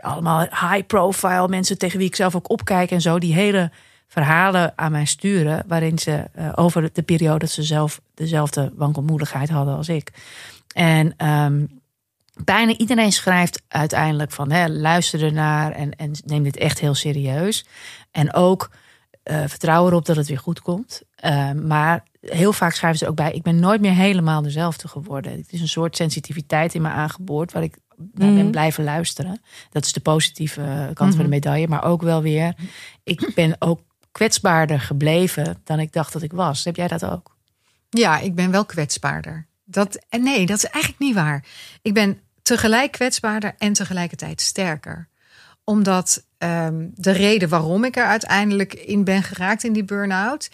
Allemaal high profile, mensen tegen wie ik zelf ook opkijk en zo. Die hele verhalen aan mij sturen. Waarin ze eh, over de periode dat ze zelf dezelfde wankelmoedigheid hadden als ik. En ehm, bijna iedereen schrijft uiteindelijk van hè, luister ernaar en, en neem dit echt heel serieus. En ook eh, vertrouw erop dat het weer goed komt. Eh, maar heel vaak schrijven ze ook bij: ik ben nooit meer helemaal dezelfde geworden. Het is een soort sensitiviteit in me aangeboord waar ik naar ben Mhm. blijven luisteren. Dat is de positieve eh, kant van de medaille. Maar ook wel weer, ik ben ook kwetsbaarder gebleven dan ik dacht dat ik was. Heb jij dat ook? Ja, ik ben wel kwetsbaarder. Dat, en nee, dat is eigenlijk niet waar. Ik ben tegelijk kwetsbaarder en tegelijkertijd sterker. Omdat ehm, de reden waarom ik er uiteindelijk in ben geraakt in die burn-out,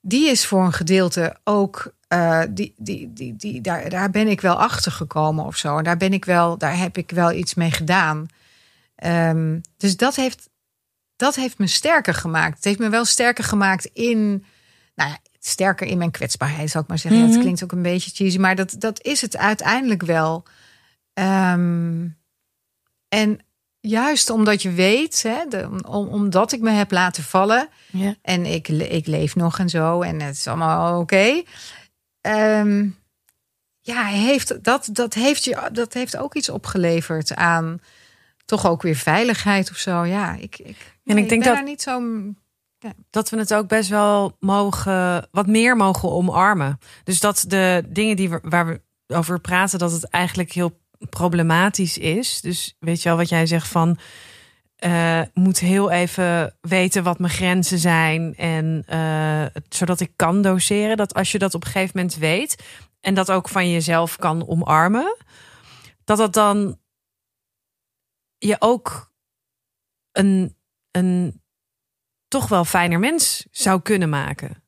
die is voor een gedeelte ook. eh, die, die, die, die, daar, daar ben ik wel achter gekomen of zo. En daar ben ik wel, daar heb ik wel iets mee gedaan. Ehm, dus dat heeft, dat heeft me sterker gemaakt. Het heeft me wel sterker gemaakt in. Nou ja, sterker in mijn kwetsbaarheid, zou ik maar zeggen. Ja, Mhm. het klinkt ook een beetje cheesy, maar dat, dat is het uiteindelijk wel. Ehm, en juist omdat je weet, hè, de, om, omdat ik me heb laten vallen Ja. en ik, ik leef nog en zo en het is allemaal oké. Ehm, ja, heeft, dat, dat, heeft je, dat heeft ook iets opgeleverd aan toch ook weer veiligheid of zo. Ja, ik, ik, nee, ik denk ben dat- daar niet zo. dat we het ook best wel mogen, wat meer mogen omarmen. Dus dat de dingen die we, waar we over praten, dat het eigenlijk heel problematisch is. Dus weet je wel wat jij zegt van. eh, moet heel even weten wat mijn grenzen zijn. En eh, zodat ik kan doseren. Dat als je dat op een gegeven moment weet. En dat ook van jezelf kan omarmen. Dat dat dan je ook een, een toch wel fijner mens zou kunnen maken.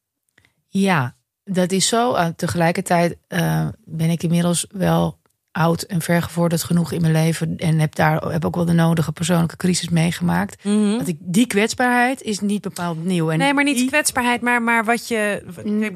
Ja, dat is zo. Uh, tegelijkertijd uh, ben ik inmiddels wel oud en vergevorderd genoeg in mijn leven. En heb daar heb ook wel de nodige persoonlijke crisis meegemaakt. Dat ik die kwetsbaarheid is niet bepaald nieuw. En Nee, maar niet die- kwetsbaarheid, maar, maar wat je.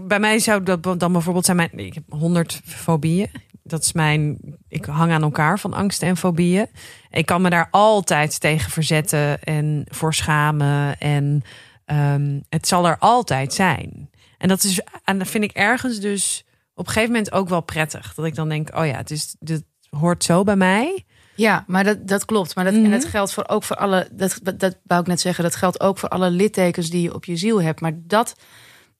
Bij mij zou dat dan bijvoorbeeld zijn. Mijn, ik heb honderd fobieën. Dat is mijn. Ik hang aan elkaar van angsten en fobieën. Ik kan me daar altijd tegen verzetten en voor schamen. En ehm, het zal er altijd zijn. En dat is. En dat vind ik ergens dus op een gegeven moment ook wel prettig. Dat ik dan denk: oh ja, het is. Dit hoort zo bij mij. Ja, maar dat, dat klopt. Maar dat, Mhm. en dat geldt voor, ook voor alle. Dat, dat, dat wou ik net zeggen. Dat geldt ook voor alle littekens die je op je ziel hebt. Maar dat,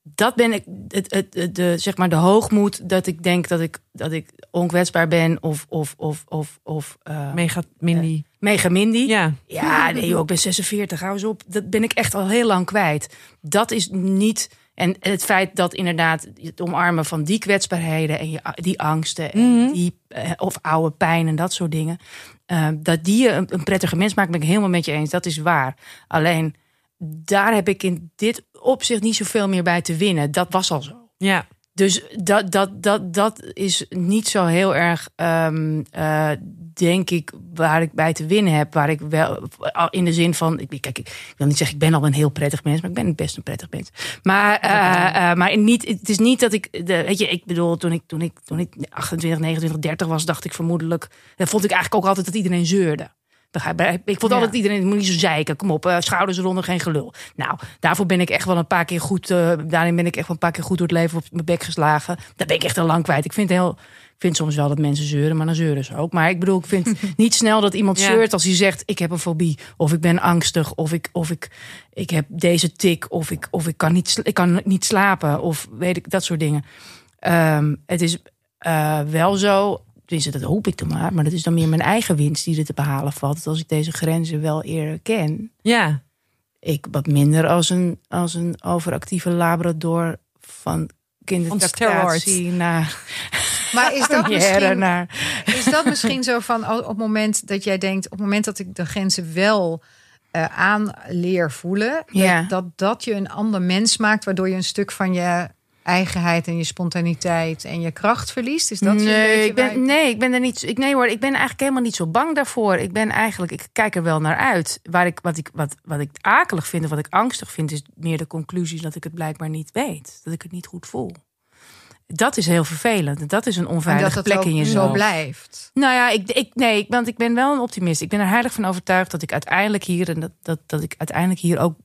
dat ben ik. Het, het, het- de, zeg maar de hoogmoed dat ik denk dat ik, dat ik onkwetsbaar ben. Of, of, of, of, of eh, Mega Mindy. mega mindy. Ja. Ja, nee, joh, ik ben 46. Hou eens op. Dat ben ik echt al heel lang kwijt. Dat is niet. En het feit dat inderdaad het omarmen van die kwetsbaarheden en je, die angsten en die, eh, of oude pijn en dat soort dingen, eh, dat die je een, een prettige mens maakt, ben ik helemaal met je eens. Dat is waar. Alleen daar heb ik in dit opzicht niet zoveel meer bij te winnen. Dat was al zo. Ja. Dus dat, dat, dat, dat is niet zo heel erg, ehm, eh, denk ik, waar ik bij te winnen heb. Waar ik wel, in de zin van, ik, kijk, ik wil niet zeggen, ik ben al een heel prettig mens, maar ik ben best een prettig mens. Maar, eh, eh, maar niet, het is niet dat ik, de, weet je, ik bedoel, toen ik, toen, ik, toen ik 28, 29, 30 was, dacht ik vermoedelijk, dan vond ik eigenlijk ook altijd dat iedereen zeurde. Begrijp? Ik vond Ja. altijd iedereen, moet niet zo zeiken, kom op, eh, schouders eronder, geen gelul. Nou, daarvoor ben ik echt wel een paar keer goed, eh, daarin ben ik echt wel een paar keer goed door het leven op mijn bek geslagen. Daar ben ik echt al lang kwijt. Ik vind heel, ik vind soms wel dat mensen zeuren, maar dan zeuren ze ook. Maar ik bedoel, ik vind niet snel dat iemand Ja. zeurt als hij zegt, ik heb een fobie, of ik ben angstig, of ik, of ik, ik heb deze tik, of ik, of ik kan niet, ik kan niet slapen, of weet ik, dat soort dingen. Ehm, het is eh, wel zo, tenminste dat hoop ik dan maar, maar dat is dan meer mijn eigen winst die er te behalen valt. Dat als ik deze grenzen wel eerder ken, Ja. ik wat minder als een, als een overactieve labrador van kindertractatie naar Maar is dat misschien naar... Is dat misschien zo van al- op het moment dat jij denkt, op het moment dat ik de grenzen wel eh, aan leer voelen, Ja. dat, dat dat je een ander mens maakt, waardoor je een stuk van je eigenheid en je spontaniteit en je kracht verliest? Is dat nee, ik ben, nee, ik ben er niet. Ik, nee hoor, ik ben eigenlijk helemaal niet zo bang daarvoor. Ik ben eigenlijk, ik kijk er wel naar uit. Waar ik, wat, ik, wat, wat ik akelig vind of wat ik angstig vind, is meer de conclusie dat ik het blijkbaar niet weet. Dat ik het niet goed voel. Dat is heel vervelend. Dat is een en dat onveilige het plek ook in jezelf. zo blijft. Nou ja, ik, ik, nee, want ik ben wel een optimist. Ik ben er heilig van overtuigd dat ik uiteindelijk hier en dat, dat, dat ik uiteindelijk hier ook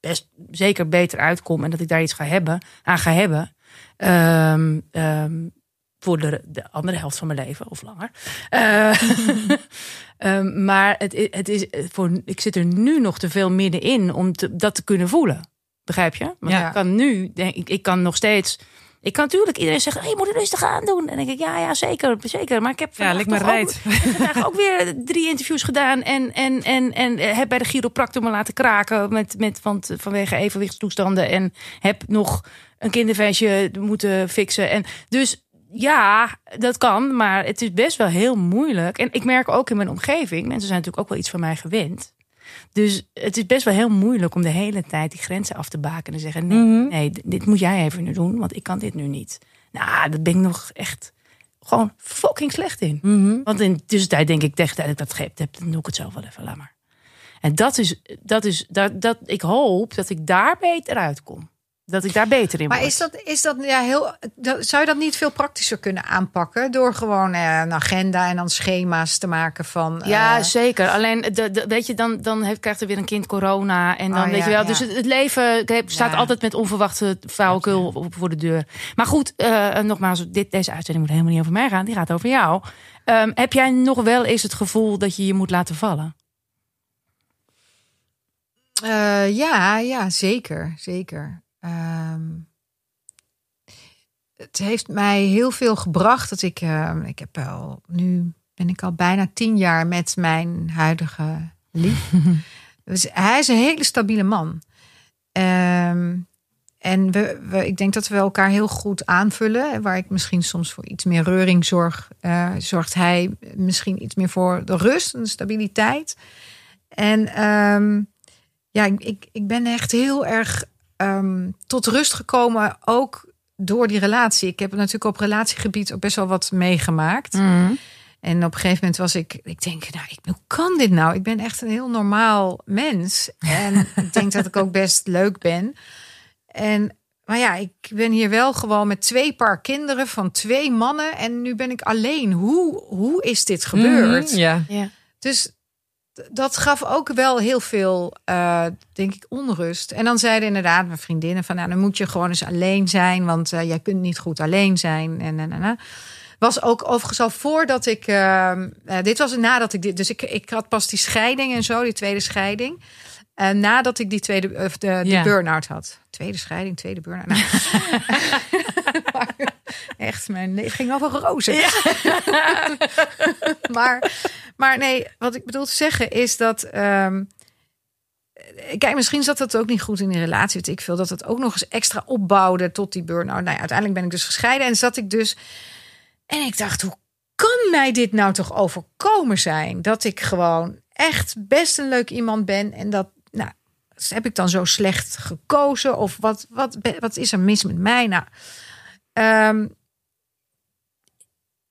best zeker beter uitkom en dat ik daar iets ga hebben, aan ga hebben. Ehm, ehm, voor de, de andere helft van mijn leven of langer. Eh, ehm, maar het, het is voor, ik zit er nu nog te veel middenin om te, dat te kunnen voelen. Begrijp je? Want Ja. ik kan nu, denk ik, ik kan nog steeds. Ik kan natuurlijk iedereen zeggen, hey, je moet het rustig aan doen. En dan denk ik, ja, ja, zeker, zeker. Maar ik heb Ja, vandaag me toch ook- vandaag ook weer drie interviews gedaan. En, en, en, en heb bij de chiropractor me laten kraken. Met, met, want, vanwege evenwichtstoestanden. En heb nog een kinderfeestje moeten fixen. En dus ja, dat kan. Maar het is best wel heel moeilijk. En ik merk ook in mijn omgeving. Mensen zijn natuurlijk ook wel iets van mij gewend. Dus het is best wel heel moeilijk om de hele tijd die grenzen af te baken. En zeggen: nee, Mhm. nee, dit moet jij even nu doen. Want ik kan dit nu niet. Nou, dat ben ik nog echt gewoon fucking slecht in. Mhm. Want in de tussentijd denk ik tegen dat ik dat geeft heb, dan doe ik het zelf wel even, laat maar. En dat is, dat is, dat, dat, ik hoop dat ik daar beter uitkom. Dat ik daar beter in Maar word. is dat, is dat ja, heel. dat- Zou je dat niet veel praktischer kunnen aanpakken? Door gewoon eh, een agenda en dan schema's te maken van. Ja, eh, zeker. Alleen, de, de, weet je, dan, dan heeft, krijgt er weer een kind corona. En dan, Oh, weet ja, je wel. ja. Dus het, het leven staat Ja. altijd met onverwachte flauwekul voor de deur. Maar goed, eh, nogmaals, dit, deze uitzending moet helemaal niet over mij gaan. Die gaat over jou. Ehm, heb jij nog wel eens het gevoel dat je je moet laten vallen? Eh, ja, ja, zeker. zeker. Ehm, het heeft mij heel veel gebracht dat ik. eh, ik heb al. Nu ben ik al bijna tien jaar met mijn huidige lief. dus hij is een hele stabiele man. Ehm, en we, we, ik denk dat we elkaar heel goed aanvullen. Waar ik misschien soms voor iets meer reuring zorg, eh, zorgt hij misschien iets meer voor de rust en de stabiliteit. En ehm, ja, ik, ik, ik ben echt heel erg ehm, tot rust gekomen, ook door die relatie. Ik heb natuurlijk op relatiegebied ook best wel wat meegemaakt. En op een gegeven moment was ik, ik denk, nou, ik, hoe kan dit nou? Ik ben echt een heel normaal mens. En ik denk dat ik ook best leuk ben. En, maar ja, ik ben hier wel gewoon met twee paar kinderen van twee mannen. En nu ben ik alleen. Hoe, hoe is dit gebeurd? Mhm, ja. Ja. Dus dat gaf ook wel heel veel, eh, denk ik, onrust. En dan zeiden inderdaad mijn vriendinnen van, nou, dan moet je gewoon eens alleen zijn, want eh, jij kunt niet goed alleen zijn. En, en, en, en. Was ook overigens al voordat ik, eh, eh, dit was nadat ik dit, dus ik, ik had pas die scheiding en zo, die tweede scheiding. Eh, nadat ik die tweede, of de, Ja. burn-out had. Tweede scheiding, tweede burn-out. Nou. Echt, mijn leven ging over rozen. maar, maar nee, wat ik bedoel te zeggen is dat. ehm, kijk, misschien zat dat ook niet goed in die relatie. Weet ik veel dat het ook nog eens extra opbouwde tot die burn-out. Nou ja, uiteindelijk ben ik dus gescheiden en zat ik dus. En ik dacht, hoe kan mij dit nou toch overkomen zijn? Dat ik gewoon echt best een leuk iemand ben en dat. Nou, heb ik dan zo slecht gekozen? Of wat, wat, wat is er mis met mij? Nou, ehm,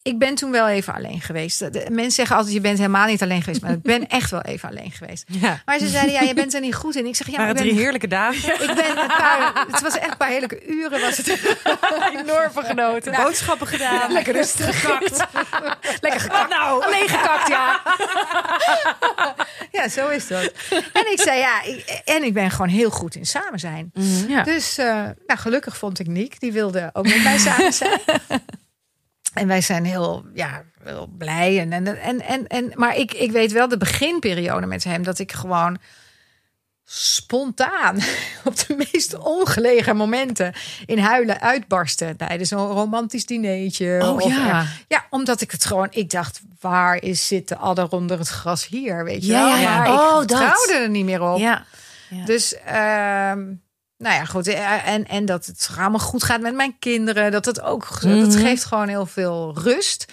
ik ben toen wel even alleen geweest. De- mensen zeggen altijd, je bent helemaal niet alleen geweest. Maar ik ben echt wel even alleen geweest. ja. Maar ze zeiden, ja, je bent er niet goed in. Ik zeg, ja, maar waren ik drie heerlijke dagen. ik ben een paar... Het was echt een paar heerlijke uren. Was het. Enorm genoten. Boodschappen gedaan. Lekker rustig gekakt. Lekker gekakt. nou? Alleen gekakt, ja. Ja, zo is dat. En ik zei, ja, ik, en ik ben gewoon heel goed in samen zijn. ja. Dus eh, nou, gelukkig vond ik Niek. Die wilde ook met mij samen zijn. En wij zijn heel, ja, heel blij. En, en, en, en, maar ik, ik weet wel de beginperiode met hem dat ik gewoon spontaan op de meest ongelegen momenten in huilen uitbarsten tijdens een romantisch dinertje. Oh, of ja. ja, omdat ik het gewoon, ik dacht, waar is zit de adder onder het gras hier, weet je Ja, wel? ja, ja. Maar Oh, ik dat. vertrouwde er niet meer op. Ja. Ja. Dus, ehm, nou ja, goed. eh, En, en dat het allemaal goed gaat met mijn kinderen. Dat het ook, dat Mhm. geeft gewoon heel veel rust.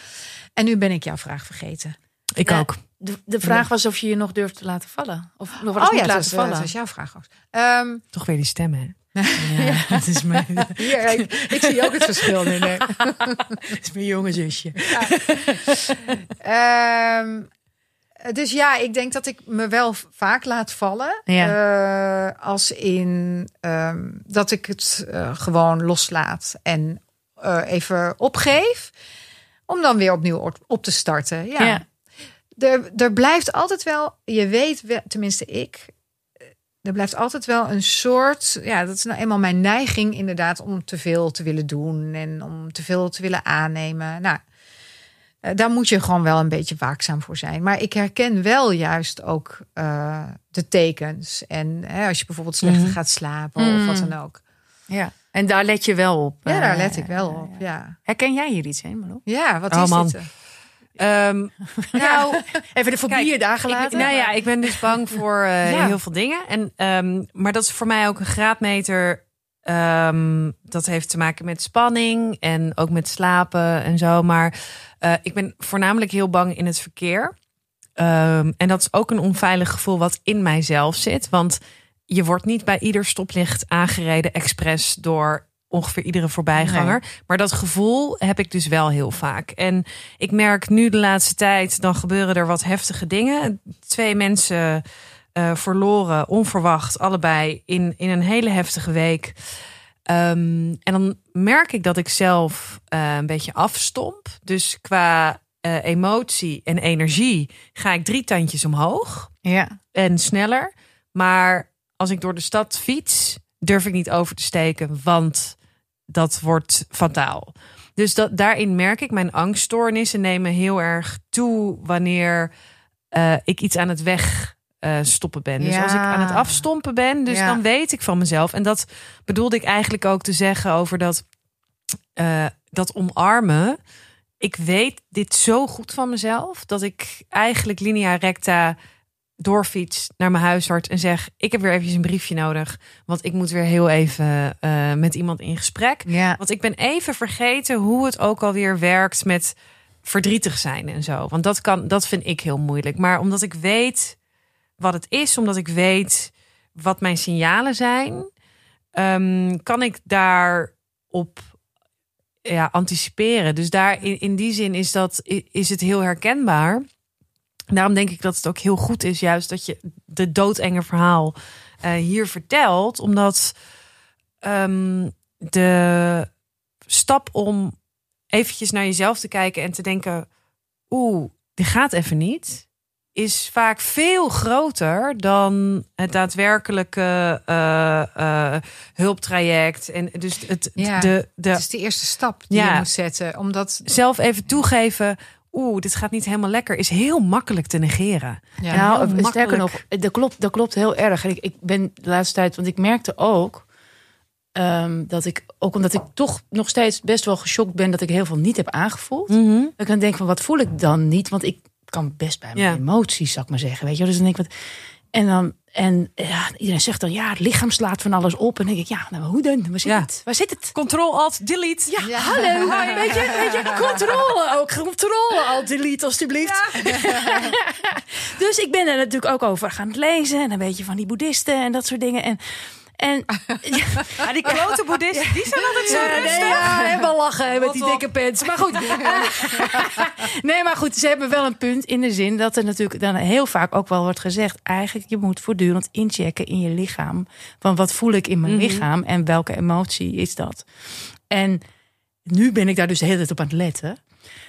En nu ben ik jouw vraag vergeten. Ik Ja. ook. De, de vraag was of je je nog durft te laten vallen. Of nog wel eens Oh ja, dat laten was, vallen. dat was jouw vraag ook. Ehm, Toch weer die stemmen. hè? Ja, dat is mijn, hier, ik, ik zie ook het verschil nu. nee. is mijn jonge zusje. Ehm, dus ja, ik denk dat ik me wel vaak laat vallen. Eh, als in ehm, dat ik het eh, gewoon loslaat en eh, even opgeef. Om dan weer opnieuw op- te starten. Ja. Ja. Er, er blijft altijd wel, je weet, tenminste ik, er blijft altijd wel een soort, ja, dat is nou eenmaal mijn neiging inderdaad om te veel te willen doen en om te veel te willen aannemen. Nou, daar moet je gewoon wel een beetje waakzaam voor zijn. Maar ik herken wel juist ook eh, de tekens. En hè, als je bijvoorbeeld slechter Mhm. gaat slapen of wat dan ook. Ja. En daar let je wel op. Ja, daar Eh, let ik wel op. Ja, Herken jij hier iets in, Marlo? ja wat Oh, is man. dit? Ehm, nou, Even de fobieën daar Ik, gelaten. nou ja, ik ben dus bang voor eh, Ja. heel veel dingen. En, ehm, maar dat is voor mij ook een graadmeter. Ehm, dat heeft te maken met spanning en ook met slapen en zo. Maar eh, ik ben voornamelijk heel bang in het verkeer. Ehm, en dat is ook een onveilig gevoel wat in mijzelf zit. Want je wordt niet bij ieder stoplicht aangereden expres door ongeveer iedere voorbijganger. Maar dat gevoel heb ik dus wel heel vaak. En ik merk nu de laatste tijd, dan gebeuren er wat heftige dingen. Twee mensen eh, verloren, onverwacht, allebei in, in een hele heftige week. Ehm, en dan merk ik dat ik zelf eh, een beetje afstomp. Dus qua eh, emotie en energie ga ik drie tandjes omhoog Ja. en sneller. Maar als ik door de stad fiets, durf ik niet over te steken, want dat wordt fataal. Dus dat, daarin merk ik, mijn angststoornissen nemen heel erg toe wanneer eh, ik iets aan het weg eh, stoppen ben. Dus Ja. als ik aan het afstompen ben, dus Ja. dan weet ik van mezelf. En dat bedoelde ik eigenlijk ook te zeggen over dat, eh, dat omarmen. Ik weet dit zo goed van mezelf dat ik eigenlijk linea recta doorfiets naar mijn huisarts en zeg: Ik heb weer eventjes een briefje nodig. Want ik moet weer heel even eh, met iemand in gesprek. Ja. Want ik ben even vergeten hoe het ook alweer werkt met verdrietig zijn en zo. Want dat, kan, dat vind ik heel moeilijk. Maar omdat ik weet wat het is, omdat ik weet wat mijn signalen zijn, ehm, kan ik daarop ja, anticiperen. Dus daar in, in die zin is dat is het heel herkenbaar. Daarom denk ik dat het ook heel goed is, juist dat je de doodenge verhaal eh, hier vertelt, omdat ehm, de stap om eventjes naar jezelf te kijken en te denken, oeh, dit gaat even niet, is vaak veel groter dan het daadwerkelijke eh, eh, hulptraject. En dus het, Ja, de, de, Het is de eerste stap die Ja. je moet zetten. Omdat zelf even toegeven, oeh, dit gaat niet helemaal lekker, is heel makkelijk te negeren. ja, nou, heel sterker makkelijk. nog, dat klopt, dat klopt heel erg. En ik, ik ben de laatste tijd, want ik merkte ook ehm, dat ik, ook omdat ik toch nog steeds best wel geschokt ben dat ik heel veel niet heb aangevoeld. Dat ik dan denk van, wat voel ik dan niet? Want ik kan best bij mijn Ja. emoties, zou ik maar zeggen. Weet je, wel. dus dan denk ik wat. En dan, en ja, iedereen zegt dan, ja, het lichaam slaat van alles op. En dan denk ik, ja, nou, hoe dan? Waar zit Ja. het? Waar zit het? Control Alt Delete. Ja, Ja. hallo. Weet je, weet je, controle ook. Controle al delete alstublieft. dus ik ben er natuurlijk ook over gaan lezen. En een beetje van die boeddhisten en dat soort dingen. En, en Ja, die klote boeddhisten, die zijn altijd zo ja, nee, ja, helemaal lachen met die op. dikke pens. Maar goed. nee, maar goed, ze hebben wel een punt in de zin dat er natuurlijk dan heel vaak ook wel wordt gezegd. Eigenlijk, je moet voortdurend inchecken in je lichaam. Van wat voel ik in mijn lichaam en welke emotie is dat? En nu ben ik daar dus de hele tijd op aan het letten.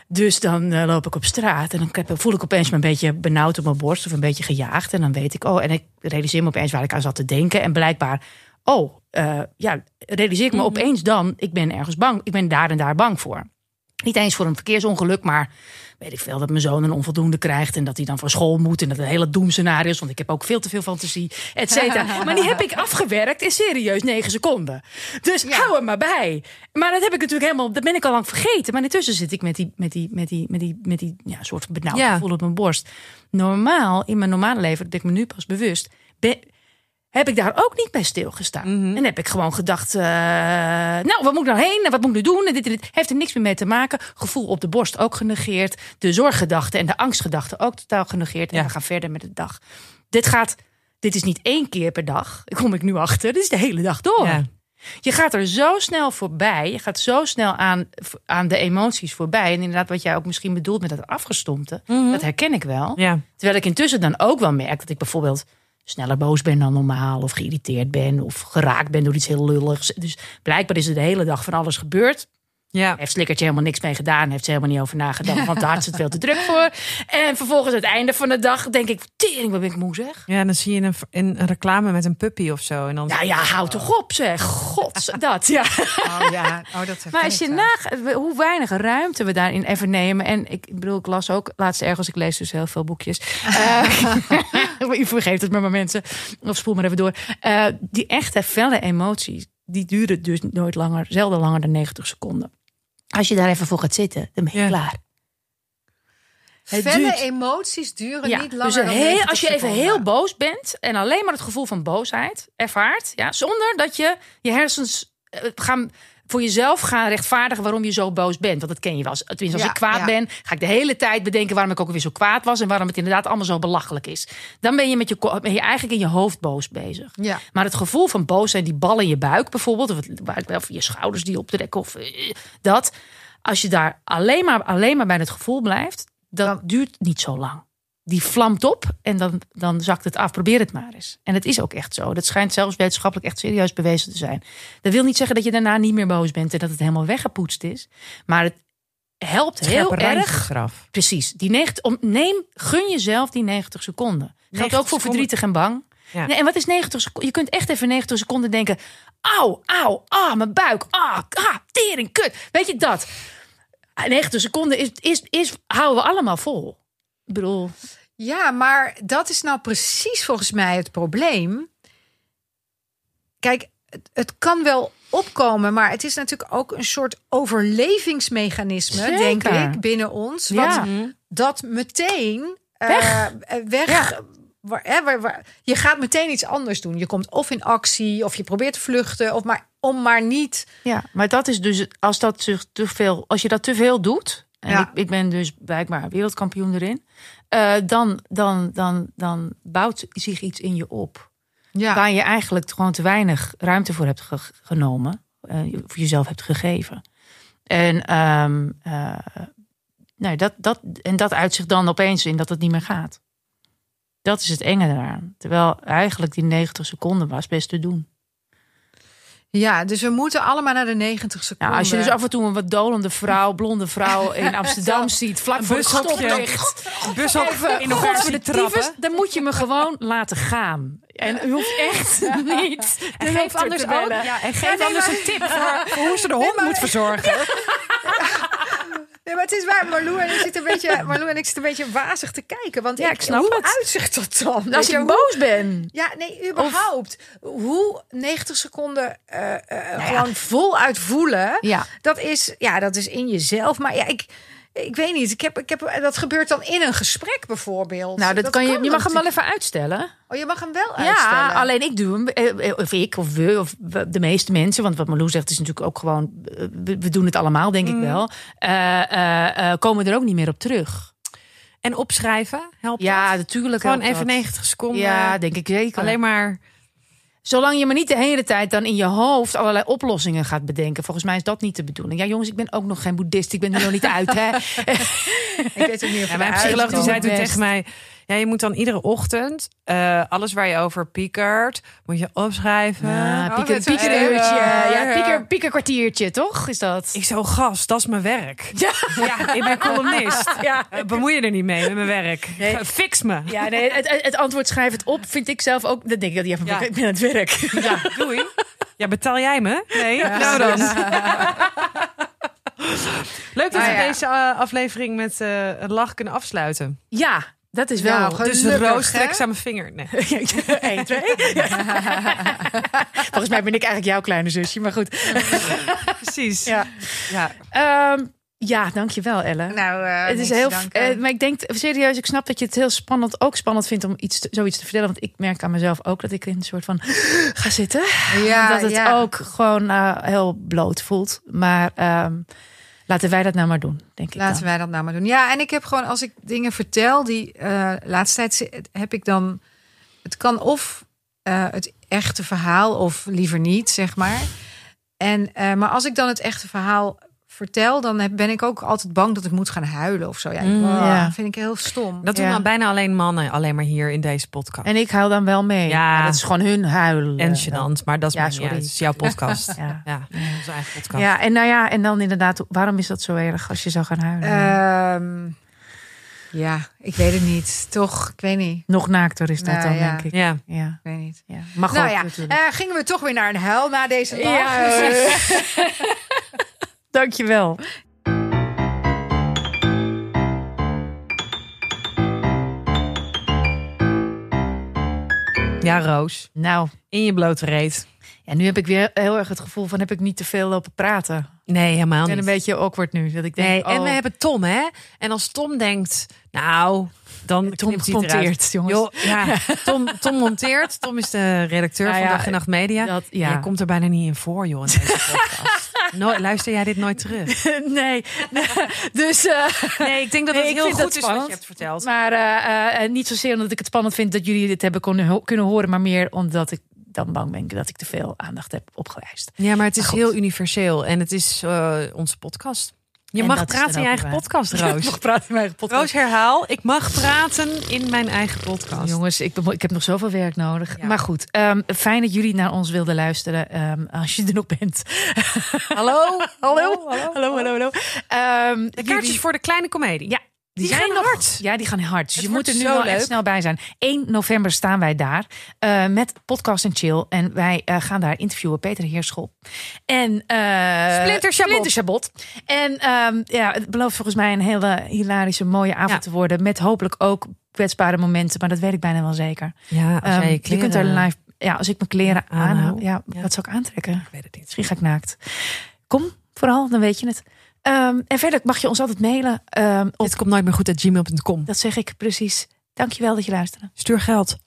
Dus dan eh, loop ik op straat en dan voel ik opeens me een beetje benauwd op mijn borst of een beetje gejaagd. En dan weet ik, oh, en ik realiseer me opeens waar ik aan zat te denken. En blijkbaar, oh, eh, ja, realiseer ik me opeens dan, ik ben ergens bang, ik ben daar en daar bang voor. Niet eens voor een verkeersongeluk, maar weet ik veel dat mijn zoon een onvoldoende krijgt en dat hij dan van school moet en dat een hele doemscenario is, want ik heb ook veel te veel fantasie, et cetera. Maar die heb ik afgewerkt in serieus negen seconden. Dus hou er maar bij. Maar dat heb ik natuurlijk helemaal, dat ben ik al lang vergeten. Maar intussen zit ik met die, met die, met die, met die, met die ja, soort benauwd Ja. gevoel op mijn borst. Normaal, in mijn normale leven, dat ben ik me nu pas bewust, ben, heb ik daar ook niet bij stilgestaan. En heb ik gewoon gedacht, eh, nou, wat moet ik nou heen? En wat moet ik nu doen? En dit, en dit. Heeft er niks meer mee te maken. Gevoel op de borst ook genegeerd. De zorggedachte en de angstgedachte ook totaal genegeerd. En Ja. we gaan verder met de dag. Dit gaat, dit is niet één keer per dag. Daar kom ik nu achter. Dit is de hele dag door. Ja. Je gaat er zo snel voorbij. Je gaat zo snel aan, aan de emoties voorbij. En inderdaad, wat jij ook misschien bedoelt met dat afgestompte. Dat herken ik wel. Ja. Terwijl ik intussen dan ook wel merk dat ik bijvoorbeeld sneller boos ben dan normaal. Of geïrriteerd ben. Of geraakt ben door iets heel lulligs. Dus blijkbaar is er de hele dag van alles gebeurd. Ja. Heeft Slikkertje helemaal niks mee gedaan. Heeft ze helemaal niet over nagedacht. Want daar had ze het veel te druk voor. En vervolgens het einde van de dag denk ik... Tering, wat ben ik moe zeg. ja, dan zie je een, een, een reclame met een puppy of zo. En dan Nou ja, hou toch op zeg. God, dat ja. Oh ja, oh, dat Maar als je nagaat hoe weinig ruimte we daarin even nemen. En ik bedoel, ik las ook laatst ergens, ik lees dus heel veel boekjes. Eh, u vergeet het maar, maar mensen. Of spoel maar even door. Eh, die echte felle emoties, die duren dus nooit langer, zelden langer dan 90 seconden. Als je daar even voor gaat zitten, dan ben je Ja. klaar. Het Felle duurt- emoties duren Ja, niet langer dus dan heel, 90 als je even heel boos bent en alleen maar het gevoel van boosheid ervaart, ja, zonder dat je je hersens eh, gaan voor jezelf gaan rechtvaardigen waarom je zo boos bent. Want dat ken je wel. Tenminste, als Ja, ik kwaad ja. ben, ga ik de hele tijd bedenken waarom ik ook weer zo kwaad was en waarom het inderdaad allemaal zo belachelijk is. Dan ben je met je, ben je eigenlijk in je hoofd boos bezig. Ja. Maar het gevoel van boos zijn, die bal in je buik bijvoorbeeld, of, het, of je schouders die optrekken, of eh, dat. Als je daar alleen maar, alleen maar bij het gevoel blijft, dat duurt niet zo lang. Die vlamt op en dan, dan zakt het af. Probeer het maar eens. En het is ook echt zo. Dat schijnt zelfs wetenschappelijk echt serieus bewezen te zijn. Dat wil niet zeggen dat je daarna niet meer boos bent en dat het helemaal weggepoetst is. Maar het helpt heel erg. eraf. Precies. Die 90, om, neem, gun jezelf die 90 seconden. Geldt 90 ook voor verdrietig en bang. Ja. Nee, en wat is 90 seconden? Je kunt echt even 90 seconden denken. Auw, auw, ah, mijn buik. Ah, ah, tering, kut. Weet je dat? 90 seconden is, is, is, houden we allemaal vol. Ik bedoel, Ja, maar dat is nou precies volgens mij het probleem. Kijk, het, het kan wel opkomen, maar het is natuurlijk ook een soort overlevingsmechanisme, Zeker. denk ik, binnen ons. Wat Ja. dat meteen eh, Weg. eh, weg. Ja. waar- hè, waar- waar- je gaat meteen iets anders doen. Je komt of in actie, of je probeert te vluchten, of maar om maar niet. ja, maar dat is dus als dat te veel, als je dat te veel doet. En Ja. ik, ik ben dus blijkbaar wereldkampioen erin. eh, dan, dan, dan, dan bouwt zich iets in je op. Ja, waar je eigenlijk gewoon te weinig ruimte voor hebt ge- genomen. eh, of jezelf hebt gegeven. En, ehm, eh, nee, dat, dat, en dat uit zich dan opeens in dat het niet meer gaat. Dat is het enge eraan. Terwijl eigenlijk die 90 seconden was best te doen. Ja, dus we moeten allemaal naar de 90 seconden. Nou, als je dus af en toe een wat dolende vrouw, blonde vrouw in Amsterdam ziet, vlak voor het stoplicht. Bushok in zien de trappen. dan moet je me gewoon laten gaan. En u hoeft echt niet de En geef anders ook ja, en geef anders een tip voor, voor hoe ze de hond moet verzorgen. Nee, maar het is waar. Marlou en ik zitten een beetje, Marlou en ik zitten een beetje wazig te kijken. Want Ja, ik snap hoe het. uitzicht dat dan? Als je, hoe- boos ben. Ja, nee, überhaupt. Hoe 90 seconden eh, gewoon voluit voelen. Ja. Dat is, ja, dat is in jezelf. Maar ja, ik, ik weet niet. Ik heb, ik heb, dat gebeurt dan in een gesprek bijvoorbeeld. Nou, dat, kan je. Je mag hem wel even uitstellen. Oh, je mag hem wel uitstellen. Ja, alleen ik doe hem. eh, eh, Of ik, of we, of de meeste mensen. Want wat Marlou zegt is natuurlijk ook gewoon... eh, We, we doen het allemaal, denk ik wel. eh, eh, eh, komen er ook niet meer op terug. En opschrijven, helpt Ja, dat? natuurlijk. Gewoon helpt even dat. 90 seconden. Ja, denk ik zeker. Alleen maar... Zolang je maar niet de hele tijd dan in je hoofd allerlei oplossingen gaat bedenken. Volgens mij is dat niet de bedoeling. Ja, jongens, ik ben ook nog geen boeddhist. Ik ben er nog niet uit, hè? Ik weet ook niet of Ja, mijn psycholoog zei toen tegen mij... Ja, je moet dan iedere ochtend eh, alles waar je over piekert, moet je opschrijven. Ja, Oh, pieker, dat piekeruurtje. Ja, pieker, piekerkwartiertje, toch? Is dat? Ik zo, gast, dat is mijn werk. Ja, ik ben columnist. Ja. Eh, Bemoei je er niet mee met mijn werk. Nee. Fix me. Ja, nee, het, het antwoord schrijf het op vind ik zelf ook. Dan denk ik dat ja, Ja. ik ben aan het werk. Ja, doei. Ja, betaal jij me? Nee, nou dan. Leuk dat Nou we ja. deze eh, aflevering met een lach kunnen afsluiten. Ja, dat is wel. Nou, Dus Roos trekt aan mijn vinger. Nee. Eén, twee. Volgens mij ben ik eigenlijk jouw kleine zusje, maar goed. Precies. Ja, Ja. Ehm, ja dankjewel Elle. Nou, eh, het is heel, eh, maar ik denk serieus, ik snap dat je het heel spannend, ook spannend vindt om iets, te- zoiets te vertellen. Want ik merk aan mezelf ook dat ik in een soort van ga zitten. ja, dat het ja. ook gewoon eh, heel bloot voelt. Maar ehm, laten wij dat nou maar doen, denk ik. Laten dan. wij dat nou maar doen. Ja, en ik heb gewoon, als ik dingen vertel, die eh laatste tijd heb ik dan. Het kan of eh, het echte verhaal, of liever niet, zeg maar. En, eh, maar als ik dan het echte verhaal vertel, dan heb- ben ik ook altijd bang dat ik moet gaan huilen of zo. Ja, ik- Mm, oh, ja. dat vind ik heel stom. Dat doen Ja. dan bijna alleen mannen, alleen maar hier in deze podcast. En ik huil dan wel mee. Ja. Ja, dat is gewoon hun huilen. En gênant, maar dat is Ja, maar niet sorry. is jouw podcast. Ja. Ja, onze eigen podcast. Ja, en nou ja, en dan inderdaad, waarom is dat zo erg als je zou gaan huilen? Ehm, ja, ik weet het niet. Toch, ik weet niet. Nog naakter is dat Nou, dan, ja. denk ik. Ja. Ja, Ik weet niet. ja. Mag nou ook ja, eh, gingen we toch weer naar een huil na deze dag. Ja, Dankjewel. ja, Roos. Nou, In je blote reet. ja, nu heb ik weer heel erg het gevoel van heb ik niet te veel lopen praten. Nee, helemaal Ik niet. ben een beetje awkward nu. Dat ik denk, Nee, en oh, we hebben Tom, hè? En als Tom denkt, nou, dan Tom monteert, jongens. Ja, Tom, Tom monteert. Tom is de redacteur Nou van ja, Dag en Nacht Media. dat- ja. Jij komt er bijna niet in voor, joh, in Nooit, luister jij dit nooit terug? nee. dus, eh, Nee, ik denk dat het heel goed dat is spannend. wat je hebt verteld. maar eh, eh, niet zozeer omdat ik het spannend vind dat jullie dit hebben kunnen, kunnen horen, maar meer omdat ik dan bang ben dat ik te veel aandacht heb opgewijst. Ja, maar het is Maar heel universeel. En het is onze podcast. Je En mag praten in je eigen waar. podcast, Ik Roos. mag praten in mijn eigen podcast. Roos, herhaal. Ik mag praten in mijn eigen podcast. Jongens, ik, ik heb nog zoveel werk nodig. Ja. Maar goed, ehm, fijn dat jullie naar ons wilden luisteren. ehm, als je er nog bent. Hallo? hallo, hallo, hallo, hallo. Ehm, De kaartjes voor de kleine komedie. Ja, die, Die zijn nog hard. Ja, die gaan hard. Dus Het je moet er nu wel leuk. echt snel bij zijn. 1 november staan wij daar eh, met podcast en chill. En wij eh, gaan daar interviewen Peter Heerschop. En eh Splinter Chabot. Splinter Chabot. En ehm, ja, het belooft volgens mij een hele hilarische, mooie avond Ja. te worden. Met hopelijk ook kwetsbare momenten. Maar dat weet ik bijna wel zeker. Ja, als Ehm, jij je je kunt er live. Ja, als ik mijn kleren Ja, aanhoud. aanhoud. Ja, Ja. wat zou ik aantrekken? Ik weet het niet. Misschien ga ik naakt. Kom vooral, dan weet je het. Ehm, en verder mag je ons altijd mailen. op, Dit komt nooit meer goed uit gmail.com. dat zeg ik precies. Dankjewel dat je luisterde. Stuur geld.